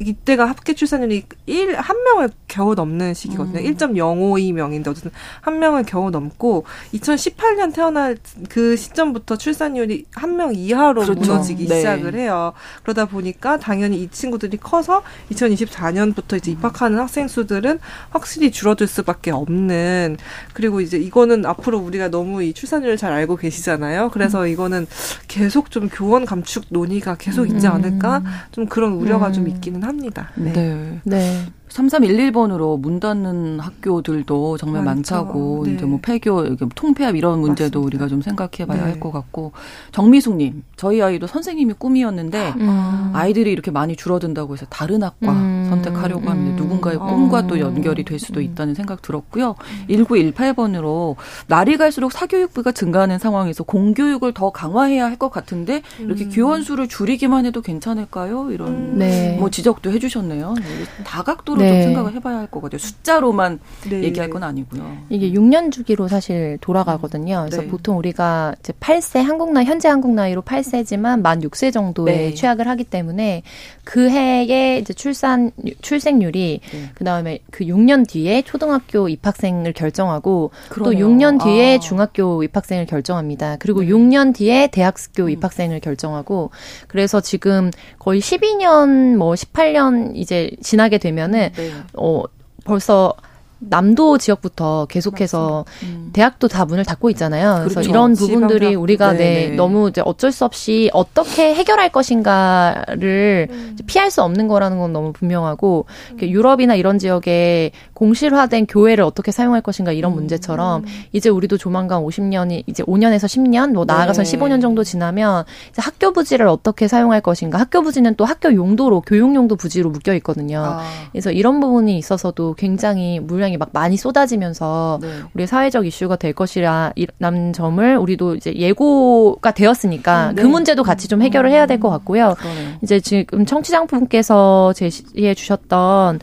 이때가 합계 출산율이 1, 한 명을 겨우 넘는 시기거든요. 음. 1.052명인데 어쨌든 한 명을 겨우 넘고 2018년 태어날 그 시점부터 출산율이 한 명 이하로 그렇죠. 무너지기 네. 시작을 해요. 그러다 보니까 당연히 이 친구들이 커서 2024년부터 이제 입학하는 학생 수들은 확실히 줄어들 수밖에 없는 그리고 이제 이거는 앞으로 우리가 너무 이 출산율을 잘 알고 계시잖아요. 그래서 음. 이거는 계속 좀 교원 감축 논의가 계속 있지 음. 않을까 좀 그런 우려가 좀 음. 있기는 합니다. 네. 네. 네. 3311번으로 문 닫는 학교들도 정말 많죠. 많다고 네. 이제 뭐 폐교, 통폐합 이런 문제도 맞습니다. 우리가 좀 생각해 봐야 네. 할것 같고 정미숙 님, 저희 아이도 선생님이 꿈이었는데 음. 아이들이 이렇게 많이 줄어든다고 해서 다른 학과 음. 선택하려고 하면 음. 누군가의 꿈과 어. 또 연결이 될 수도 음. 있다는 생각 들었고요. 1918번으로 날이 갈수록 사교육비가 증가하는 상황에서 공교육을 더 강화해야 할 것 같은데 이렇게 음. 교원 수를 줄이기만 해도 괜찮을까요? 이런 네. 뭐 지적도 해 주셨네요. 다각도로 네. 좀 생각을 해봐야 할것 같아요. 숫자로만 네. 얘기할 건 아니고요. 이게 6년 주기로 사실 돌아가거든요. 그래서 네. 보통 우리가 이제 8세 한국 나이 현재 한국 나이로 8세지만 만 6세 정도에 네. 취약을 하기 때문에 그 해에 이제 출산 출생률이 네. 그다음에 그 6년 뒤에 초등학교 입학생을 결정하고 그러네요. 또 6년 뒤에 아. 중학교 입학생을 결정합니다. 그리고 네. 6년 뒤에 대학교 음. 입학생을 결정하고 그래서 지금 거의 12년 뭐 18년 이제 지나게 되면은 네. 어 벌써 남도 지역부터 계속해서 음. 대학도 다 문을 닫고 있잖아요. 그래서 그렇죠. 이런 부분들이 우리가 네, 네, 너무 이제 어쩔 수 없이 어떻게 해결할 것인가를 음. 피할 수 없는 거라는 건 너무 분명하고 음. 유럽이나 이런 지역에 공실화된 교회를 어떻게 사용할 것인가 이런 음. 문제처럼 이제 우리도 조만간 50년이 이제 5년에서 10년 뭐 나아가선 네. 15년 정도 지나면 이제 학교 부지를 어떻게 사용할 것인가 학교 부지는 또 학교 용도로 교육 용도 부지로 묶여 있거든요. 아. 그래서 이런 부분이 있어서도 굉장히 물량 물량이 막 많이 쏟아지면서 네. 우리 사회적 이슈가 될 것이라는 점을 우리도 이제 예고가 되었으니까 음, 네. 그 문제도 같이 좀 해결을 해야 될 것 같고요. 그러네. 이제 지금 청취장분께서 제시해 주셨던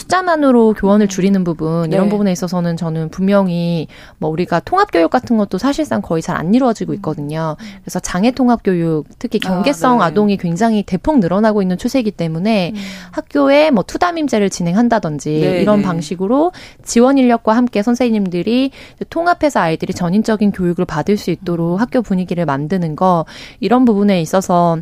숫자만으로 교원을 줄이는 부분 이런 네. 부분에 있어서는 저는 분명히 뭐 우리가 통합 교육 같은 것도 사실상 거의 잘 안 이루어지고 있거든요. 그래서 장애 통합 교육, 특히 아, 경계성 아, 네. 동이 굉장히 대폭 늘어나고 있는 추세이기 때문에 음. 학교에 뭐 투담임제를 진행한다든지 네, 이런 네. 방식으로 지원 인력과 함께 선생님들이 통합해서 아이들이 전인적인 교육을 받을 수 있도록 학교 분위기를 만드는 거 이런 부분에 있어서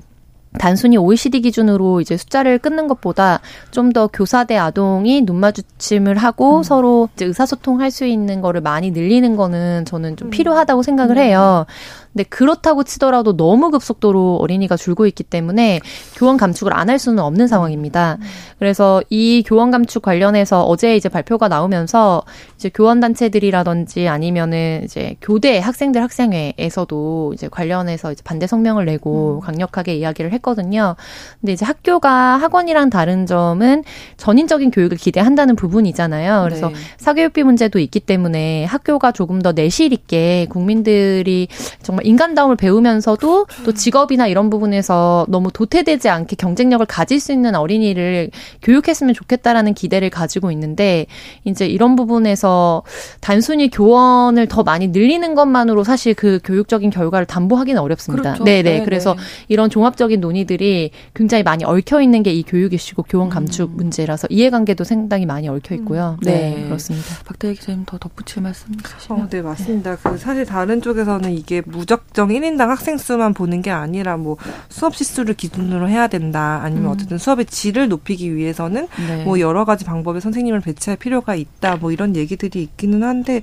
단순히 OECD 기준으로 이제 숫자를 끊는 것보다 좀 더 교사 대 아동이 눈 마주침을 하고 음. 서로 이제 의사소통할 수 있는 거를 많이 늘리는 거는 저는 좀 음. 필요하다고 생각을 음. 해요. 근데 그렇다고 치더라도 너무 급속도로 어린이가 줄고 있기 때문에 교원 감축을 안 할 수는 없는 상황입니다. 그래서 이 교원 감축 관련해서 어제 이제 발표가 나오면서 이제 교원 단체들이라든지 아니면은 이제 교대 학생들 학생회에서도 이제 관련해서 이제 반대 성명을 내고 음. 강력하게 이야기를 했거든요. 근데 이제 학교가 학원이랑 다른 점은 전인적인 교육을 기대한다는 부분이잖아요. 그래서 네. 사교육비 문제도 있기 때문에 학교가 조금 더 내실 있게 국민들이 정말 인간다움을 배우면서도 또 직업이나 이런 부분에서 너무 도태되지 않게 경쟁력을 가질 수 있는 어린이를 교육했으면 좋겠다라는 기대를 가지고 있는데 이제 이런 부분에서 단순히 교원을 더 많이 늘리는 것만으로 사실 그 교육적인 결과를 담보하기는 어렵습니다. 그렇죠. 네네. 네네. 그래서 이런 종합적인 논의들이 굉장히 많이 얽혀 있는 게 이 교육 이슈고 교원 감축 음. 문제라서 이해관계도 상당히 많이 얽혀 있고요. 음. 네. 네. 그렇습니다. 박대희 기자님 더 덧붙일 말씀 있으시면? 어, 네 맞습니다. 그 사실 다른 쪽에서는 이게 무 적정 1인당 학생 수만 보는 게 아니라 뭐 수업 시수를 기준으로 해야 된다. 아니면 음. 어쨌든 수업의 질을 높이기 위해서는 네. 뭐 여러 가지 방법의 선생님을 배치할 필요가 있다. 뭐 이런 얘기들이 있기는 한데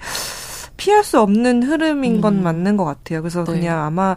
피할 수 없는 흐름인 건 음. 맞는 것 같아요. 그래서 네. 그냥 아마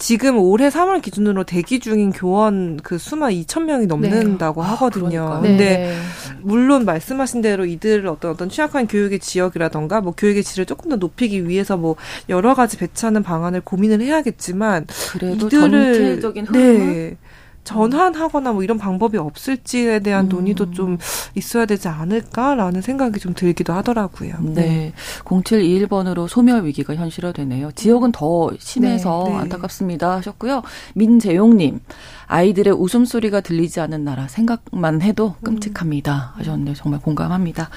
지금 올해 3월 기준으로 대기 중인 교원 그 수만 2천 명이 넘는다고 네. 하거든요. 아, 근데 네. 물론 말씀하신 대로 이들을 어떤 어떤 취약한 교육의 지역이라던가 뭐 교육의 질을 조금 더 높이기 위해서 뭐 여러 가지 배치하는 방안을 고민을 해야겠지만 그래도 이들을 전체적인 흐름을 네. 전환하거나 뭐 이런 방법이 없을지에 대한 음. 논의도 좀 있어야 되지 않을까라는 생각이 좀 들기도 하더라고요. 네. 네. 0721번으로 소멸 위기가 현실화되네요. 지역은 더 심해서 네, 네. 안타깝습니다 하셨고요. 민재용님. 아이들의 웃음소리가 들리지 않는 나라 생각만 해도 끔찍합니다. 하셨는데 정말 공감합니다.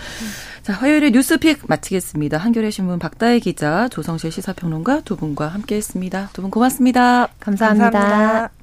자, 화요일에 뉴스픽 마치겠습니다. 한겨레 신문 박다혜 기자, 조성실 시사평론가 두 분과 함께했습니다. 두 분 고맙습니다. 감사합니다. 감사합니다.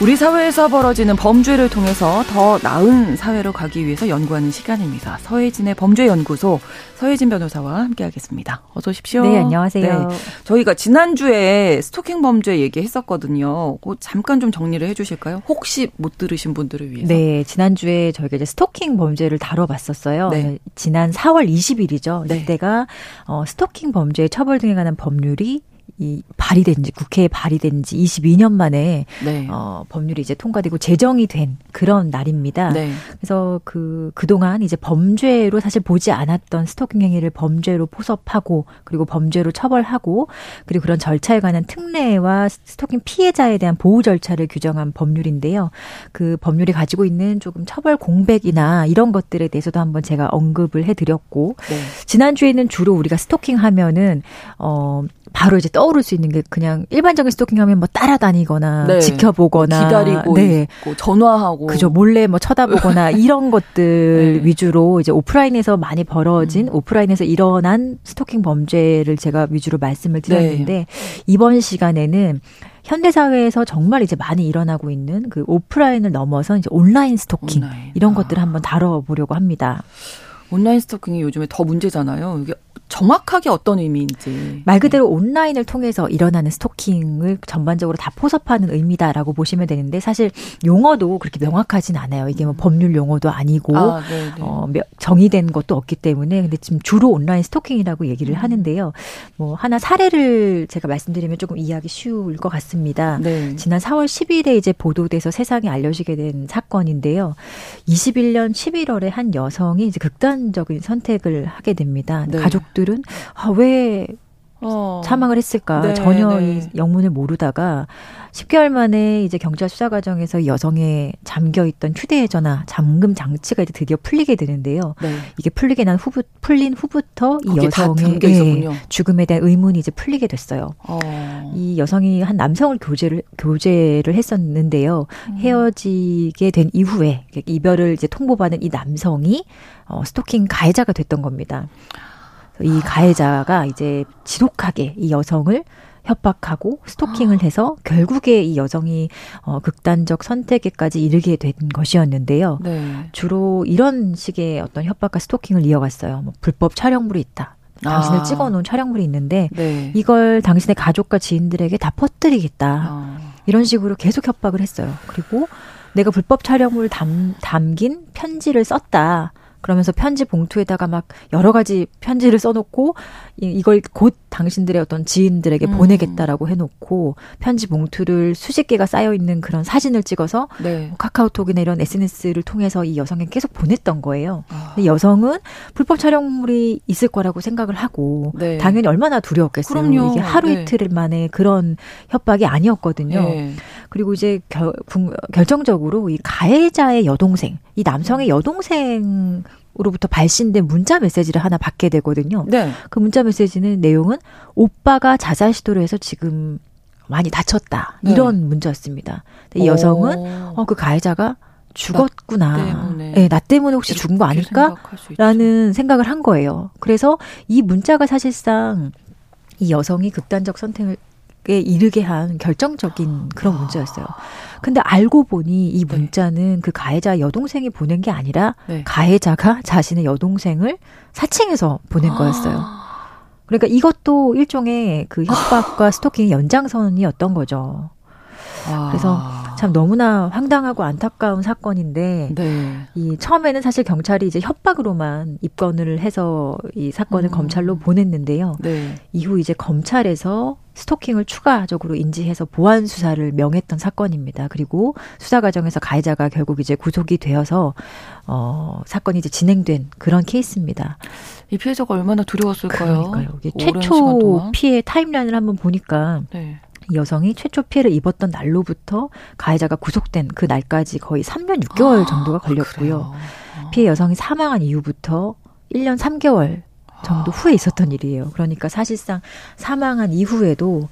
우리 사회에서 벌어지는 범죄를 통해서 더 나은 사회로 가기 위해서 연구하는 시간입니다. 서혜진의 범죄연구소 서혜진 변호사와 함께하겠습니다. 어서 오십시오. 네, 안녕하세요. 네, 저희가 지난주에 스토킹 범죄 얘기했었거든요. 그 잠깐 좀 정리를 해주실까요? 혹시 못 들으신 분들을 위해서. 네, 지난주에 저희가 이제 스토킹 범죄를 다뤄봤었어요. 네. 지난 4월 20일이죠. 네. 이때가 어, 스토킹 범죄 처벌 등에 관한 법률이 이 발의된 지 국회에 발의된 지 22년 만에 네. 어 법률이 이제 통과되고 제정이 된 그런 날입니다. 네. 그래서 그 그동안 이제 범죄로 사실 보지 않았던 스토킹 행위를 범죄로 포섭하고 그리고 범죄로 처벌하고 그리고 그런 절차에 관한 특례와 스토킹 피해자에 대한 보호 절차를 규정한 법률인데요. 그 법률이 가지고 있는 조금 처벌 공백이나 이런 것들에 대해서도 한번 제가 언급을 해 드렸고 네. 지난주에는 주로 우리가 스토킹 하면은 어 바로 이제 떠오를 수 있는 게 그냥 일반적인 스토킹 하면 뭐 따라다니거나 네. 지켜보거나 기다리고 네. 있고 전화하고 그죠 몰래 뭐 쳐다보거나 이런 것들 네. 위주로 이제 오프라인에서 많이 벌어진 음. 오프라인에서 일어난 스토킹 범죄를 제가 위주로 말씀을 드렸는데 네. 이번 시간에는 현대 사회에서 정말 이제 많이 일어나고 있는 그 오프라인을 넘어서 이제 온라인 스토킹 온라인. 이런 아. 것들을 한번 다뤄보려고 합니다. 온라인 스토킹이 요즘에 더 문제잖아요. 이게 정확하게 어떤 의미인지. 말 그대로 온라인을 통해서 일어나는 스토킹을 전반적으로 다 포섭하는 의미다라고 보시면 되는데 사실 용어도 그렇게 명확하진 않아요. 이게 뭐 법률 용어도 아니고 아, 어, 정의된 것도 없기 때문에 근데 지금 주로 온라인 스토킹이라고 얘기를 음. 하는데요. 뭐 하나 사례를 제가 말씀드리면 조금 이해하기 쉬울 것 같습니다. 네. 지난 4월 10일에 이제 보도돼서 세상에 알려지게 된 사건인데요. 21년 11월에 한 여성이 이제 극단적인 선택을 하게 됩니다. 네. 가족들 가족들은 아, 왜 어. 사망을 했을까 네, 전혀 네. 이 영문을 모르다가 10개월 만에 이제 경찰 수사 과정에서 여성의 잠겨 있던 휴대전화 잠금 장치가 이제 드디어 풀리게 되는데요. 네. 이게 풀리게 난 후부 풀린 후부터 이 여성의 예, 죽음에 대한 의문이 이제 풀리게 됐어요. 어. 이 여성이 한 남성을 교제를 교제를 했었는데요. 음. 헤어지게 된 이후에 이별을 이제 통보받은 이 남성이 어, 스토킹 가해자가 됐던 겁니다. 이 가해자가 이제 지독하게 이 여성을 협박하고 스토킹을 해서 결국에 이 여성이 어, 극단적 선택에까지 이르게 된 것이었는데요. 네. 주로 이런 식의 어떤 협박과 스토킹을 이어갔어요. 뭐 불법 촬영물이 있다. 당신을 아. 찍어놓은 촬영물이 있는데 네. 이걸 당신의 가족과 지인들에게 다 퍼뜨리겠다. 아. 이런 식으로 계속 협박을 했어요. 그리고 내가 불법 촬영물 담, 담긴 편지를 썼다. 그러면서 편지 봉투에다가 막 여러 가지 편지를 써놓고 이걸 곧 당신들의 어떤 지인들에게 음. 보내겠다라고 해놓고 편지 봉투를 수십 개가 쌓여 있는 그런 사진을 찍어서 네. 뭐 카카오톡이나 이런 SNS를 통해서 이 여성에게 계속 보냈던 거예요. 아. 근데 여성은 불법 촬영물이 있을 거라고 생각을 하고 네. 당연히 얼마나 두려웠겠어요. 그럼요. 이게 하루 네. 이틀 만에 그런 협박이 아니었거든요. 네. 그리고 이제 결, 결정적으로 이 가해자의 여동생, 이 남성의 여동생 으 로부터 발신된 문자 메시지를 하나 받게 되거든요. 네. 그 문자 메시지는 내용은 오빠가 자살 시도를 해서 지금 많이 다쳤다. 네. 이런 문자였습니다. 이 여성은 어, 그 가해자가 죽었구나. 나 때문에. 네, 나 때문에 혹시 죽은 거 아닐까? 라는 생각을 한 거예요. 그래서 이 문자가 사실상 이 여성이 극단적 선택을 에 이르게 한 결정적인 그런 문제였어요. 근데 알고 보니 이 네. 문자는 네. 그 가해자 여동생이 보낸 게 아니라 네. 가해자가 자신의 여동생을 사칭해서 보낸 거였어요. 그러니까 이것도 일종의 그 협박과 스토킹의 연장선이었던 거죠. 그래서 참 너무나 황당하고 안타까운 사건인데 네. 이 처음에는 사실 경찰이 이제 협박으로만 입건을 해서 이 사건을 음. 검찰로 보냈는데요. 네. 이후 이제 검찰에서 스토킹을 추가적으로 인지해서 보안 수사를 명했던 사건입니다. 그리고 수사 과정에서 가해자가 결국 이제 구속이 되어서 어 사건이 이제 진행된 그런 케이스입니다. 이 피해자가 얼마나 두려웠을까요? 그러니까요. 최초 피해 타임라인을 한번 보니까 네. 여성이 최초 피해를 입었던 날로부터 가해자가 구속된 그 날까지 거의 3년 6개월 아, 정도가 걸렸고요. 아, 피해 여성이 사망한 이후부터 1년 3개월 정도 후에 있었던 일이에요. 그러니까 사실상 사망한 이후에도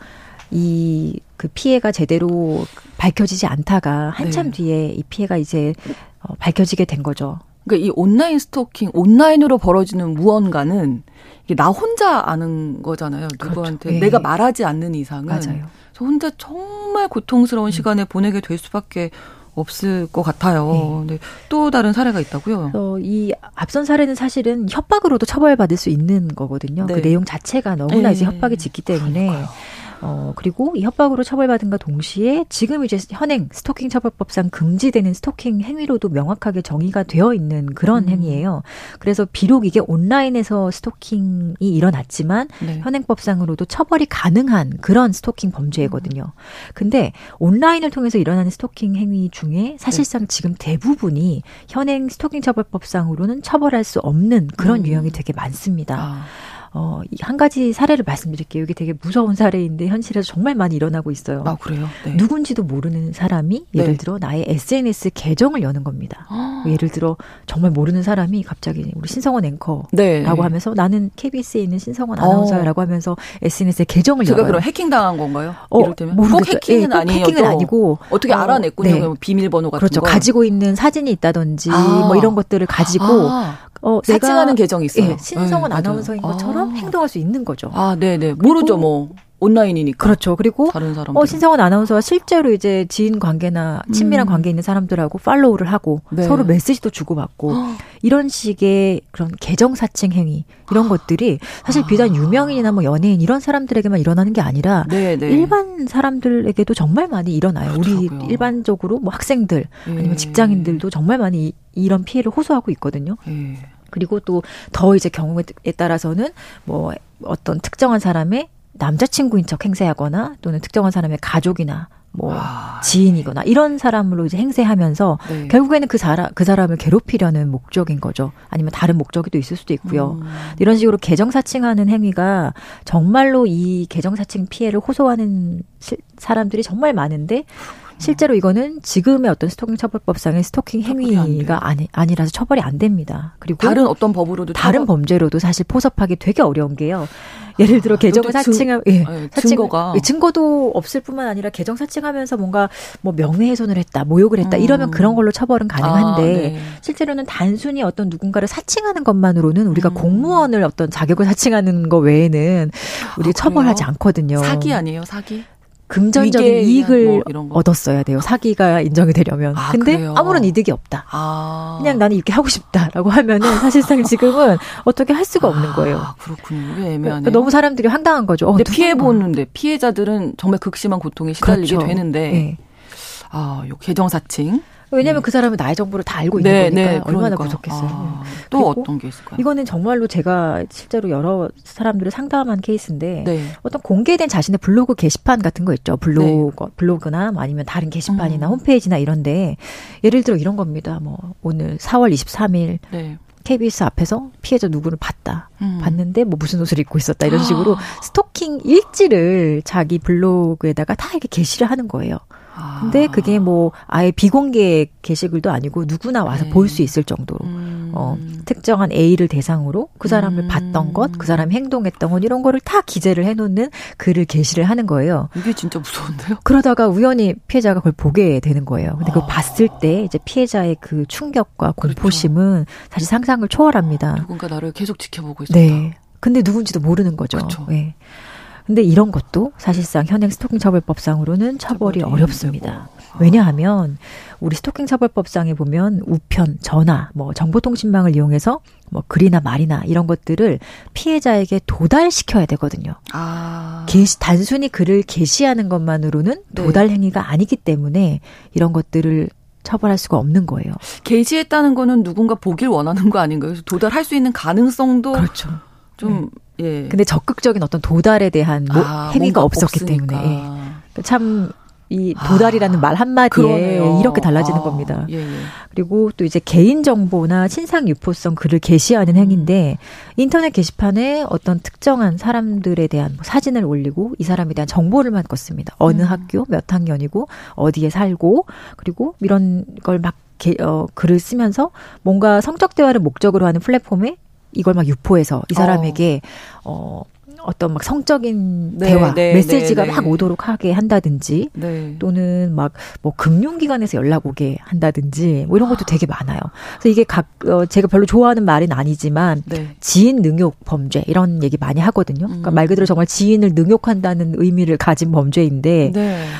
이 그 피해가 제대로 밝혀지지 않다가 한참 네. 뒤에 이 피해가 이제 어, 밝혀지게 된 거죠. 그러니까 이 온라인 스토킹, 온라인으로 벌어지는 무언가는 이게 나 혼자 아는 거잖아요. 그렇죠. 누구한테 그렇죠. 네. 내가 말하지 않는 이상은 맞아요. 저 혼자 정말 고통스러운 음. 시간을 보내게 될 수밖에 없을 것 같아요. 네. 네. 또 다른 사례가 있다고요? 어, 이 앞선 사례는 사실은 협박으로도 처벌받을 수 있는 거거든요. 그 네. 그 내용 자체가 너무나 네. 이제 협박이 짙기 때문에 그러니까요. 어, 그리고 이 협박으로 처벌받은과 동시에 지금 이제 현행 스토킹 처벌법상 금지되는 스토킹 행위로도 명확하게 정의가 되어 있는 그런 음. 행위예요. 그래서 비록 이게 온라인에서 스토킹이 일어났지만 네. 현행법상으로도 처벌이 가능한 그런 스토킹 범죄거든요. 근데 온라인을 통해서 일어나는 스토킹 행위 중에 사실상 네. 지금 대부분이 현행 스토킹 처벌법상으로는 처벌할 수 없는 그런 음. 유형이 되게 많습니다. 아. 어, 한 가지 사례를 말씀드릴게요. 이게 되게 무서운 사례인데 현실에서 정말 많이 일어나고 있어요. 아, 그래요? 네. 누군지도 모르는 사람이 예를 네. 들어 나의 SNS 계정을 여는 겁니다. 아. 예를 들어 정말 모르는 사람이 갑자기 우리 신성원 앵커라고 네. 하면서 나는 KBS에 있는 신성원 아나운서라고 어. 하면서 SNS에 계정을 제가 열어요. 그럼 해킹 당한 건가요? 어, 이럴 때면 꼭 해킹은 예, 아니에요. 해킹은 아니고 어떻게 어, 알아냈군요. 네. 비밀번호 같은 그렇죠. 거. 가지고 있는 사진이 있다든지 아. 뭐 이런 것들을 가지고 아. 어, 사칭하는 계정이 있어요. 예, 신성원 네, 아나운서인 것처럼 아. 행동할 수 있는 거죠. 아, 네, 네. 모르죠, 뭐. 온라인이니까. 그렇죠. 그리고 다른 사람 어 신성원 아나운서가 실제로 이제 지인 관계나 친밀한 음. 관계 있는 사람들하고 팔로우를 하고 네. 서로 메시지도 주고받고 이런 식의 그런 계정 사칭 행위 이런 것들이 사실 아. 비단 유명인이나 뭐 연예인 이런 사람들에게만 일어나는 게 아니라 네, 네. 일반 사람들에게도 정말 많이 일어나요. 그렇더라고요. 우리 일반적으로 뭐 학생들 아니면 예. 직장인들도 정말 많이 이런 피해를 호소하고 있거든요. 예. 그리고 또 더 이제 경우에 따라서는 뭐 어떤 특정한 사람의 남자친구인 척 행세하거나 또는 특정한 사람의 가족이나 뭐 아, 지인이거나 이런 사람으로 이제 행세하면서 네. 결국에는 그 사람 그 사람을 괴롭히려는 목적인 거죠. 아니면 다른 목적이 또 있을 수도 있고요. 음. 이런 식으로 계정 사칭하는 행위가 정말로 이 계정 사칭 피해를 호소하는 사람들이 정말 많은데 실제로 이거는 지금의 어떤 스토킹 처벌법상의 스토킹 행위가 아니, 아니라서 처벌이 안 됩니다. 그리고 다른 어떤 법으로도 다른 처벌... 범죄로도 사실 포섭하기 되게 어려운 게요. 예를 들어 아, 계정을 사칭하 예, 네, 사칭, 증거가 예, 증거도 없을 뿐만 아니라 계정 사칭하면서 뭔가 뭐 명예훼손을 했다, 모욕을 했다 음. 이러면 그런 걸로 처벌은 가능한데 아, 네. 실제로는 단순히 어떤 누군가를 사칭하는 것만으로는 우리가 음. 공무원을 어떤 자격을 사칭하는 거 외에는 우리가 아, 처벌하지 않거든요. 사기 아니에요, 사기? 금전적인 이익을 뭐 얻었어야 돼요. 사기가 인정이 되려면. 아, 근데 그래요? 아무런 이득이 없다. 아. 그냥 나는 이렇게 하고 싶다라고 하면은 사실상 지금은 어떻게 할 수가 없는 거예요. 아, 그렇군요. 애매하네요. 그러니까 너무 사람들이 황당한 거죠. 어, 근데 피해 보는데 피해자들은 정말 극심한 고통에 시달리게 그렇죠. 되는데 네. 아, 요 계정 사칭 왜냐하면 네. 그 사람은 나의 정보를 다 알고 있는 네, 거니까 네, 얼마나 그러니까. 무섭겠어요. 아, 또 어떤 게 있을까요? 이거는 정말로 제가 실제로 여러 사람들을 상담한 케이스인데 네. 어떤 공개된 자신의 블로그 게시판 같은 거 있죠. 블로그 네. 블로그나 뭐 아니면 다른 게시판이나 음. 홈페이지나 이런데 예를 들어 이런 겁니다. 뭐 오늘 4월 23일 KBS 앞에서 피해자 누구를 봤다. 음. 봤는데 뭐 무슨 옷을 입고 있었다. 이런 식으로 아. 스토킹 일지를 자기 블로그에다가 다 이렇게 게시를 하는 거예요. 근데 그게 뭐 아예 비공개 게시글도 아니고 누구나 와서 네. 볼수 있을 정도로 음. 어, 특정한 A를 대상으로 그 사람을 음. 봤던 것, 그 사람이 행동했던 것 이런 거를 다 기재를 해놓는 글을 게시를 하는 거예요. 이게 진짜 무서운데요? 그러다가 우연히 피해자가 그걸 보게 되는 거예요. 근데 그걸 아. 봤을 때 이제 피해자의 그 충격과 그렇죠. 공포심은 그렇죠. 사실 상상을 초월합니다. 누군가 나를 계속 지켜보고 있었다. 네. 근데 누군지도 모르는 거죠. 그렇죠. 네. 근데 이런 것도 사실상 현행 스토킹 처벌법상으로는 처벌이 어렵습니다. 왜냐하면 우리 스토킹 처벌법상에 보면 우편, 전화, 뭐 정보통신망을 이용해서 뭐 글이나 말이나 이런 것들을 피해자에게 도달시켜야 되거든요. 아. 게시, 단순히 글을 게시하는 것만으로는 네. 도달 행위가 아니기 때문에 이런 것들을 처벌할 수가 없는 거예요. 게시했다는 거는 누군가 보길 원하는 거 아닌가요? 도달할 수 있는 가능성도 그렇죠. 좀 네. 예. 근데 적극적인 어떤 도달에 대한 뭐 아, 행위가 없었기 없으니까. 때문에 예. 참 이 도달이라는 아, 말 한마디에 이렇게 달라지는 아, 겁니다. 예, 예. 그리고 또 이제 개인정보나 신상 유포성 글을 게시하는 음. 행위인데 인터넷 게시판에 어떤 특정한 사람들에 대한 뭐 사진을 올리고 이 사람에 대한 정보를만 껐습니다. 어느 음. 학교, 몇 학년이고, 어디에 살고, 그리고 이런 걸막 어, 글을 쓰면서 뭔가 성적 대화를 목적으로 하는 플랫폼에 이걸 막 유포해서 이 사람에게 어, 어 어떤 막 성적인 네, 대화, 네, 메시지가 네, 막 네. 오도록 하게 한다든지 네. 또는 막 뭐 금융기관에서 연락 오게 한다든지 뭐 이런 것도 되게 많아요. 그래서 이게 각 어, 제가 별로 좋아하는 말은 아니지만 네. 지인 능욕 범죄 이런 얘기 많이 하거든요. 그러니까 음. 말 그대로 정말 지인을 능욕한다는 의미를 가진 범죄인데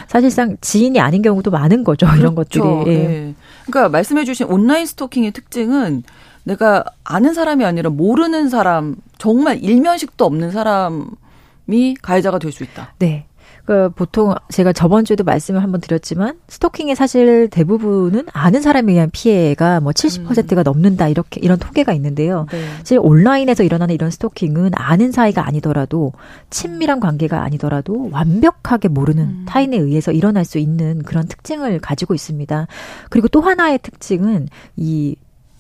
사실상 지인이 아닌 경우도 많은 거죠. 그렇죠. 이런 것들이. 예. 그러니까 말씀해주신 온라인 스토킹의 특징은 내가 아는 사람이 아니라 모르는 사람, 정말 일면식도 없는 사람이 가해자가 될 수 있다. 네. 그 보통 제가 저번 주에도 말씀을 한번 드렸지만 스토킹의 사실 대부분은 아는 사람에 의한 피해가 뭐 70%가 음. 넘는다 이렇게 이런 통계가 있는데요. 네. 사실 온라인에서 일어나는 이런 스토킹은 아는 사이가 아니더라도 친밀한 관계가 아니더라도 완벽하게 모르는 음. 타인에 의해서 일어날 수 있는 그런 특징을 가지고 있습니다. 그리고 또 하나의 특징은 이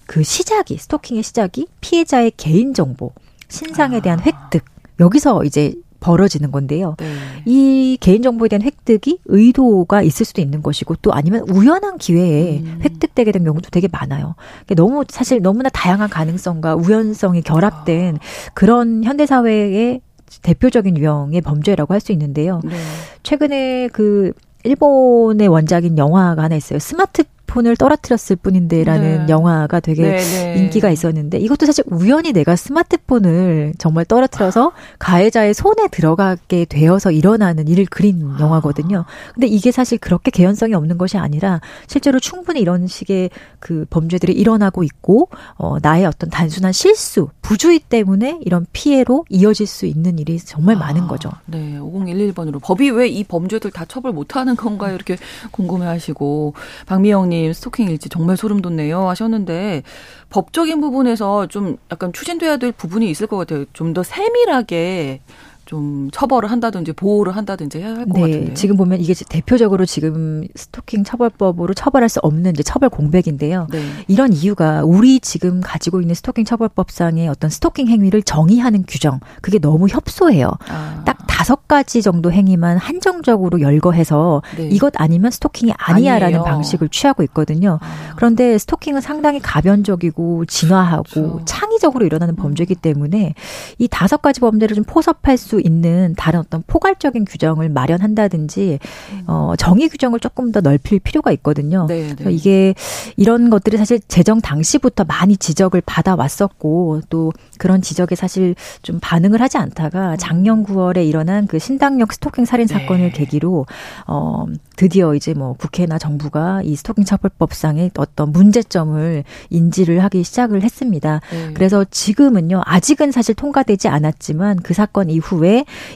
그 시작이 스토킹의 시작이 피해자의 개인 정보, 신상에 대한 아. 획득 여기서 이제 벌어지는 건데요. 네. 이 개인정보에 대한 획득이 의도가 있을 수도 있는 것이고 또 아니면 우연한 기회에 음. 획득되게 된 경우도 되게 많아요. 너무 사실 너무나 다양한 가능성과 우연성이 결합된 아. 그런 현대사회의 대표적인 유형의 범죄라고 할 수 있는데요. 네. 최근에 그 일본의 원작인 영화가 하나 있어요. 스마트 폰을 떨어뜨렸을 뿐인데라는 네. 영화가 되게 네, 네. 인기가 있었는데 이것도 사실 우연히 내가 스마트폰을 정말 떨어뜨려서 가해자의 손에 들어가게 되어서 일어나는 일을 그린 아. 영화거든요. 근데 이게 사실 그렇게 개연성이 없는 것이 아니라 실제로 충분히 이런 식의 그 범죄들이 일어나고 있고 어 나의 어떤 단순한 실수, 부주의 때문에 이런 피해로 이어질 수 있는 일이 정말 아, 많은 거죠. 네, 5011번으로 법이 왜 이 범죄들 다 처벌 못 하는 건가요? 이렇게 궁금해 하시고 박미영 님 기자님 스토킹 일지 정말 소름 돋네요 하셨는데 법적인 부분에서 좀 약간 추진돼야 될 부분이 있을 것 같아요. 좀 더 세밀하게 좀 처벌을 한다든지 보호를 한다든지 해야 할것 네, 같은데. 지금 보면 이게 대표적으로 지금 스토킹 처벌법으로 처벌할 수 없는 이제 처벌 공백인데요. 네. 이런 이유가 우리 지금 가지고 있는 스토킹 처벌법상의 어떤 스토킹 행위를 정의하는 규정 그게 너무 협소해요. 아. 딱 다섯 가지 정도 행위만 한정적으로 열거해서 네. 이것 아니면 스토킹이 아니야라는 아니에요. 방식을 취하고 있거든요. 아. 그런데 스토킹은 상당히 가변적이고 진화하고 그렇죠. 창의적으로 일어나는 범죄이기 때문에 이 다섯 가지 범죄를 좀 포섭할 수수 있는 다른 어떤 포괄적인 규정을 마련한다든지 음. 어 정의 규정을 조금 더 넓힐 필요가 있거든요. 네, 네. 그래서 이게 이런 것들이 사실 제정 당시부터 많이 지적을 받아왔었고 또 그런 지적에 사실 좀 반응을 하지 않다가 음. 작년 9월에 일어난 그 신당역 스토킹 살인 사건을 네. 계기로 어 드디어 이제 뭐 국회나 정부가 이 스토킹 처벌법상의 어떤 문제점을 인지를 하기 시작을 했습니다. 네. 그래서 지금은요 아직은 사실 통과되지 않았지만 그 사건 이후에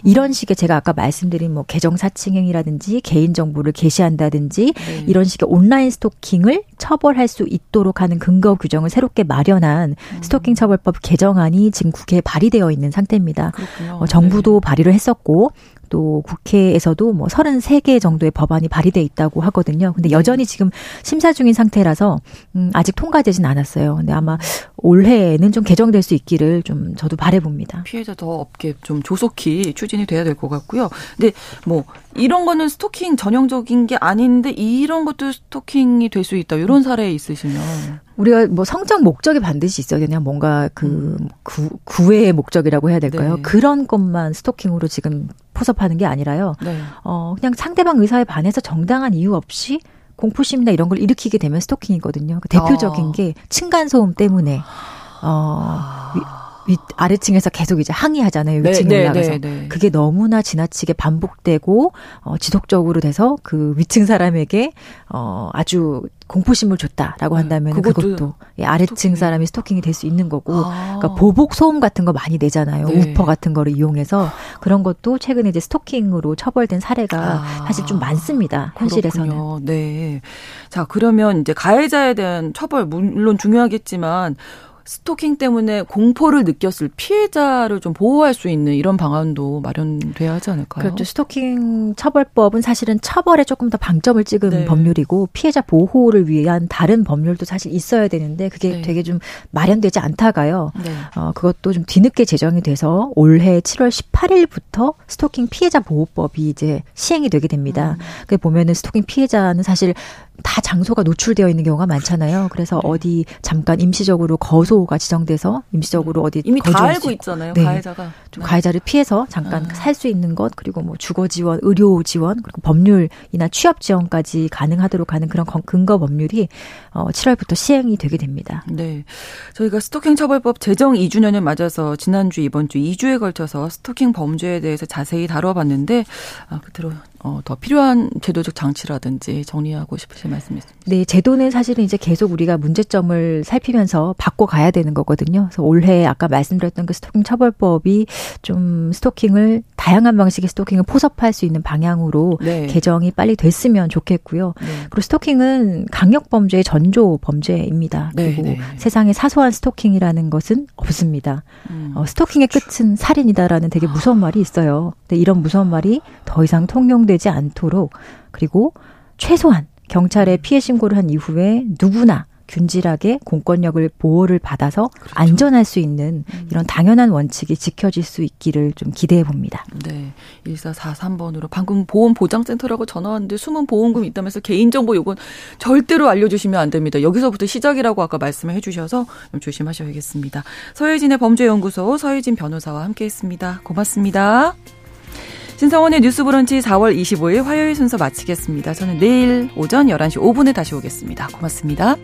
이런 식의 제가 아까 말씀드린 뭐 개정 사칭행위라든지 개인 정보를 게시한다든지 네. 이런 식의 온라인 스토킹을 처벌할 수 있도록 하는 근거 규정을 새롭게 마련한 음. 스토킹 처벌법 개정안이 지금 국회에 발의되어 있는 상태입니다. 어, 정부도 네. 발의를 했었고 또 국회에서도 뭐 33개 정도의 법안이 발의돼 있다고 하거든요. 근데 네. 여전히 지금 심사 중인 상태라서 음 아직 통과되진 않았어요. 근데 아마 올해에는 좀 개정될 수 있기를 좀 저도 바래 봅니다. 피해자 더 없게 좀 조속히 추진이 돼야 될 것 같고요. 근데 뭐 이런 거는 스토킹 전형적인 게 아닌데 이런 것도 스토킹이 될 수 있다. 이런 사례 있으시면 우리가 뭐 성적 목적이 반드시 있어야 되냐 뭔가 그 음. 구, 구애의 목적이라고 해야 될까요? 네. 그런 것만 스토킹으로 지금 포섭하는 게 아니라요. 네. 어 그냥 상대방 의사에 반해서 정당한 이유 없이 공포심이나 이런 걸 일으키게 되면 스토킹이거든요. 그 대표적인 어. 게 층간 소음 때문에 어 아. 위, 아래층에서 계속 이제 항의하잖아요. 네, 위층에 네, 올라가서. 네, 네, 그게 너무나 지나치게 반복되고 어, 지속적으로 돼서 그 위층 사람에게 어, 아주 공포심을 줬다라고 네, 한다면 네, 그것도, 그것도 예, 아래층. 사람이 스토킹이 될 수 있는 거고 아. 그러니까 보복 소음 같은 거 많이 내잖아요. 네. 우퍼 같은 거를 이용해서 그런 것도 최근에 이제 스토킹으로 처벌된 사례가 아. 사실 좀 많습니다. 현실에서는. 그렇군요. 네. 자, 그러면 이제 가해자에 대한 처벌 물론 중요하겠지만 스토킹 때문에 공포를 느꼈을 피해자를 좀 보호할 수 있는 이런 방안도 마련돼야 하지 않을까요? 그렇죠. 스토킹 처벌법은 사실은 처벌에 조금 더 방점을 찍은 네. 법률이고 피해자 보호를 위한 다른 법률도 사실 있어야 되는데 그게 네. 되게 좀 마련되지 않다가요. 네. 어, 그것도 좀 뒤늦게 제정이 돼서 올해 7월 18일부터 스토킹 피해자 보호법이 이제 시행이 되게 됩니다. 음. 그 보면은 스토킹 피해자는 사실 다 장소가 노출되어 있는 경우가 많잖아요. 그래서 네. 어디 잠깐 임시적으로 거소가 지정돼서 임시적으로 어디 이미 다 알고 있잖아요. 네. 가해자가 좀 네. 가해자를 피해서 잠깐 아. 살수 있는 것 그리고 뭐 주거 지원, 의료 지원 그리고 법률이나 취업 지원까지 가능하도록 하는 그런 근거 법률이 어 7월부터 시행이 되게 됩니다. 네, 저희가 스토킹 처벌법 제정 2주년을 맞아서 지난주 이번 주 2주에 걸쳐서 스토킹 범죄에 대해서 자세히 다뤄봤는데 아, 그대로 어, 더 필요한 제도적 장치라든지 정리하고 싶으신 말씀 있습니다. 네, 제도는 사실은 이제 계속 우리가 문제점을 살피면서 바꿔가야 되는 거거든요. 그래서 올해 아까 말씀드렸던 그 스토킹 처벌법이 좀 스토킹을 다양한 방식의 스토킹을 포섭할 수 있는 방향으로 네. 개정이 빨리 됐으면 좋겠고요. 네. 그리고 스토킹은 강력 범죄의 전조 범죄입니다. 네, 그리고 네. 세상에 사소한 스토킹이라는 것은 없습니다. 음. 어, 스토킹의 끝은 살인이다라는 되게 무서운 말이 있어요. 근데 이런 무서운 말이 더 이상 통용 되지 않도록 그리고 최소한 경찰에 피해 신고를 한 이후에 누구나 균질하게 공권력을 보호를 받아서 그렇죠. 안전할 수 있는 음. 이런 당연한 원칙이 지켜질 수 있기를 좀 기대해 봅니다. 네. 1443번으로 방금 보험보장센터라고 전화 왔는데 숨은 보험금이 있다면서 개인정보 요건 절대로 알려주시면 안 됩니다. 여기서부터 시작이라고 아까 말씀을 해주셔서 좀 조심하셔야겠습니다. 서혜진의 범죄연구소 서혜진 변호사와 함께 했습니다. 고맙습니다. 신성원의 뉴스 브런치 4월 25일 화요일 순서 마치겠습니다. 저는 내일 오전 11시 5분에 다시 오겠습니다. 고맙습니다.